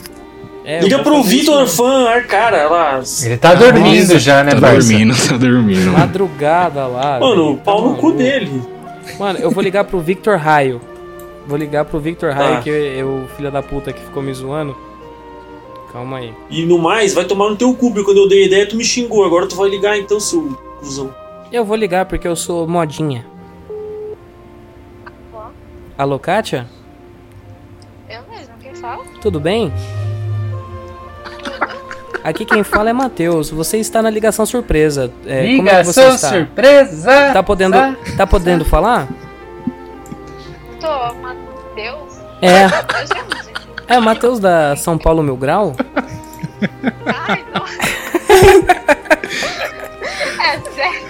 É, eu Liga pro Vitor isso Fã, ar cara, lá. Ele tá dormindo beleza. já, né, Tá Barça? dormindo, tá dormindo. Madrugada lá. Mano, velho, pau tá no cu dele. Mano, eu vou ligar pro Victor Raio. Vou ligar pro Victor. Raio, que é o filho da puta que ficou me zoando. Calma aí. E no mais, vai tomar no teu cu, porque quando eu dei a ideia, tu me xingou. Agora tu vai ligar então, seu cuzão. Eu vou ligar porque eu sou modinha. Alô, Kátia? Eu mesmo, quem fala? Tudo bem? Aqui quem fala é Matheus. Você está na ligação surpresa. É, como é que você Ligação está? surpresa! Tá podendo, tá podendo falar? Tô, Matheus. É. É, Matheus da São Paulo Mil Grau? Ai, é sério.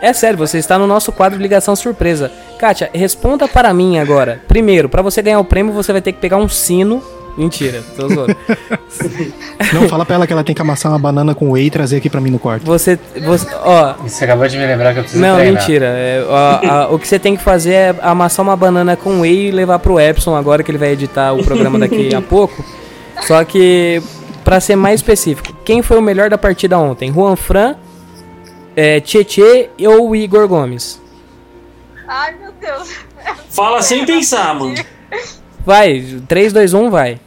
É sério, você está no nosso quadro Ligação Surpresa. Kátia, responda para mim agora. Primeiro, para você ganhar o prêmio, você vai ter que pegar um sino. Mentira, tô zoando. Não, fala pra ela que ela tem que amassar uma banana com whey e trazer aqui pra mim no quarto. Você, você ó, Você acabou de me lembrar que eu preciso não, treinar. mentira. É, ó, a- o que você tem que fazer é amassar uma banana com whey e levar pro Epson agora que ele vai editar o programa daqui a pouco. Só que, pra ser mais específico, quem foi o melhor da partida ontem? Juan Fran, é, Tietê ou Igor Gomes? Ai, meu Deus. Fala sem pensar, mano. Vai, 3, 2, 1, vai.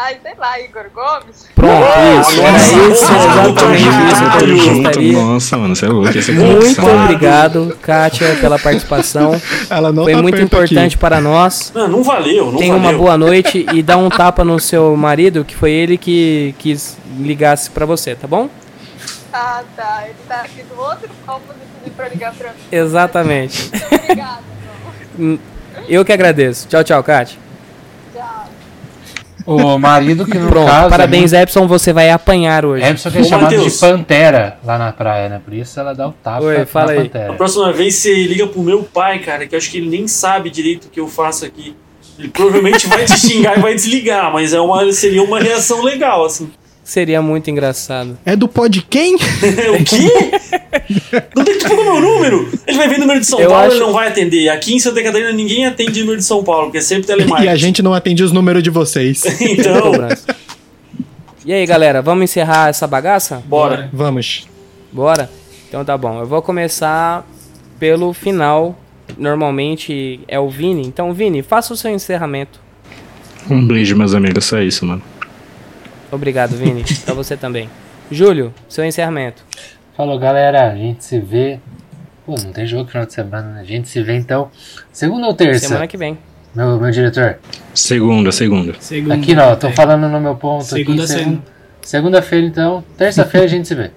Ai, sei lá, Igor Gomes. Pronto, isso. Era nossa, isso, exatamente isso Tamo junto, nossa, mano, você é louco. É Muito obrigado, Kátia, pela participação. Ela não Foi tá muito importante aqui. para nós. Não, não valeu, não Tenha uma valeu. boa noite e dá um tapa no seu marido, que foi ele que quis ligasse pra você, tá bom? Ah, tá. Ele tá aqui do outro copo pediu pra ligar pra mim. Exatamente. Muito obrigada. Eu que agradeço. Tchau, tchau, Kátia. O marido que no Pronto, caso... parabéns, Epson, você vai apanhar hoje. É Epson que é Ô, chamado Matheus. de Pantera lá na praia, né? Por isso ela dá o tapa Oi, na fala aí. A Pantera. próxima vez você liga pro meu pai, cara, que eu acho que ele nem sabe direito o que eu faço aqui. Ele provavelmente vai te xingar e vai desligar, mas é uma, seria uma reação legal, assim. Seria muito engraçado. É do pod quem? o quê? Não tem que tu pegou meu número? Ele vai ver número de São Eu Paulo acho- ele não vai atender. Aqui em Santa Catarina ninguém atende número de São Paulo, porque é sempre E a telemarketing. gente não atende os números de vocês. Então. E aí, galera, vamos encerrar essa bagaça? bora. Vamos. Bora? Então tá bom. Eu vou começar pelo final. Normalmente é o Vini. Então, Vini, faça o seu encerramento. Um beijo, meus amigos, só isso, mano. Obrigado, Vini. pra você também. Júlio, seu encerramento. Falou, galera. A gente se vê... Pô, não tem jogo no final de semana, né? A gente se vê, então, segunda ou terça? Semana que vem. Meu, meu diretor. Segunda, segunda. Segunda. Aqui não, tô É. falando no meu ponto Segunda, aqui. segun- segunda. Segunda-feira, então. Terça-feira a gente se vê.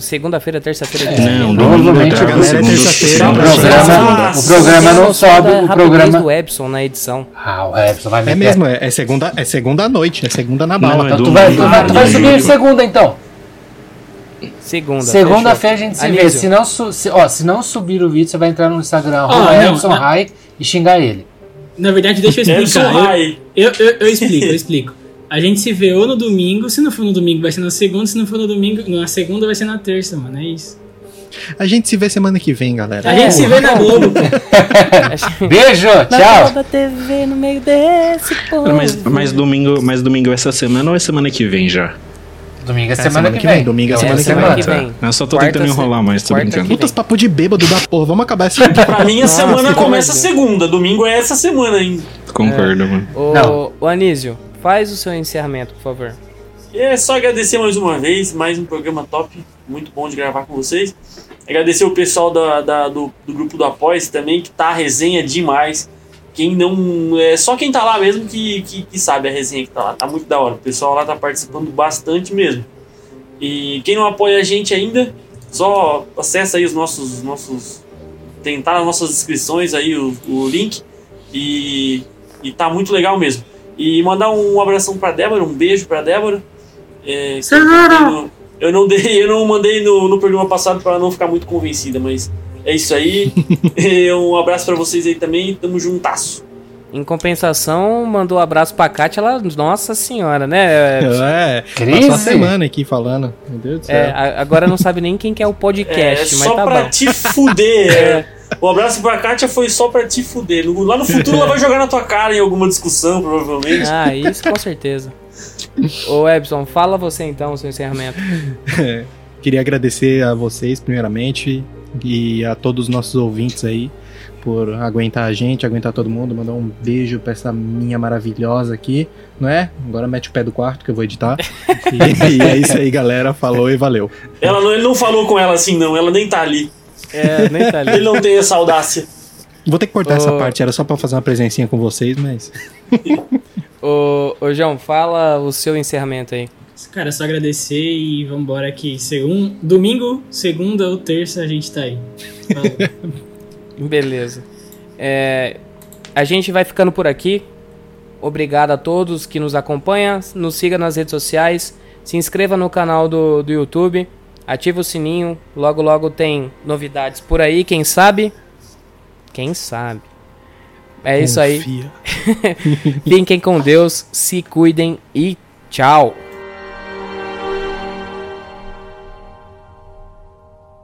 Segunda-feira, terça-feira. Não, Provavelmente domingo, a galera segundo, é terça-feira, segundo, O programa, o programa não sobe, o programa... do Epson na edição. Ah, o Epson vai É meter. mesmo, é, é segunda, é segunda noite, é segunda na Não, bala. é Então tu vai, tu vai, tu vai subir segunda, então. Segunda. Segunda-feira a gente se vê. Anísio. Se não, su- se, ó, se não subir o vídeo, você vai entrar no Instagram, Ah, arroba não, Epson. High e xingar ele. Na verdade, deixa eu Edson explicar. Rai. Eu, eu, eu, eu explico, eu explico. A gente se vê ou no domingo, se não for no domingo vai ser na segunda, se não for no domingo, na segunda vai ser na terça, mano, é isso. A gente se vê semana que vem, galera. A gente se vê na Globo. Beijo, tchau. da TV no meio desse povo. Mas, mas, domingo, mas domingo essa semana ou é semana que vem já? Domingo é É, semana, que vem. Domingo é É, semana, semana que que vem. vem. Eu só tô Quarta, tentando enrolar mais, tô brincando. Putas papo de bêbado da porra. Vamos acabar esse. Pra mim, a Nossa, semana começa segunda. Domingo é essa semana ainda. Concordo, mano. Ô, Não. ô, Anísio, faz o seu encerramento, por favor. É só agradecer mais uma vez, mais um programa top, muito bom de gravar com vocês. Agradecer o pessoal da, da- do, do grupo do Apoia também, que tá a resenha demais. Quem não. É só quem tá lá mesmo que, que, que sabe a resenha que tá lá. Tá muito da hora. O pessoal lá tá participando bastante mesmo. E quem não apoia a gente ainda, só acessa aí os nossos, nossos Tem tá nas nossas descrições aí o, o link. E, e tá muito legal mesmo. E mandar um abração pra Débora, um beijo pra Débora. É, eu não- eu não dei, eu não mandei no, no programa passado para não ficar muito convencida, mas é isso aí. Um abraço pra vocês aí também, tamo juntasso. Em compensação, mandou um abraço pra Kátia, ela, nossa senhora, né? É, Crise? passou a semana aqui falando. Meu Deus do céu. É, a- agora não sabe nem quem que é o É, podcast, mas só tá pra bom. te fuder. é. O abraço pra Kátia foi só pra te fuder. Lá no futuro ela vai jogar na tua cara em alguma discussão, provavelmente. Ah, isso com certeza. Ô, Ebson, fala você então, o seu encerramento. É, Queria agradecer a vocês, primeiramente, e a todos os nossos ouvintes aí, por aguentar a gente, aguentar todo mundo. Mandar um beijo pra essa minha maravilhosa aqui, não é? Agora mete o pé do quarto que eu vou editar. e, e é isso aí, galera. Falou e valeu. Ela não, ele não falou com ela assim, não. Ela nem tá ali. É, nem tá Ele ali. não tem essa audácia. Vou ter que cortar essa parte, era só pra fazer uma presencinha com vocês, mas. Ô, ô, João, fala o seu encerramento aí. Cara, é só agradecer e vambora que segun... domingo, segunda ou terça a gente tá aí. Falou. Beleza. É, a gente vai ficando por aqui. Obrigado a todos que nos acompanham. Nos siga nas redes sociais. Se inscreva no canal do, do YouTube. Ativa o sininho. Logo, logo tem novidades por aí. Quem sabe? Quem sabe? É isso aí. Confia. Fiquem com Deus. Se cuidem e tchau.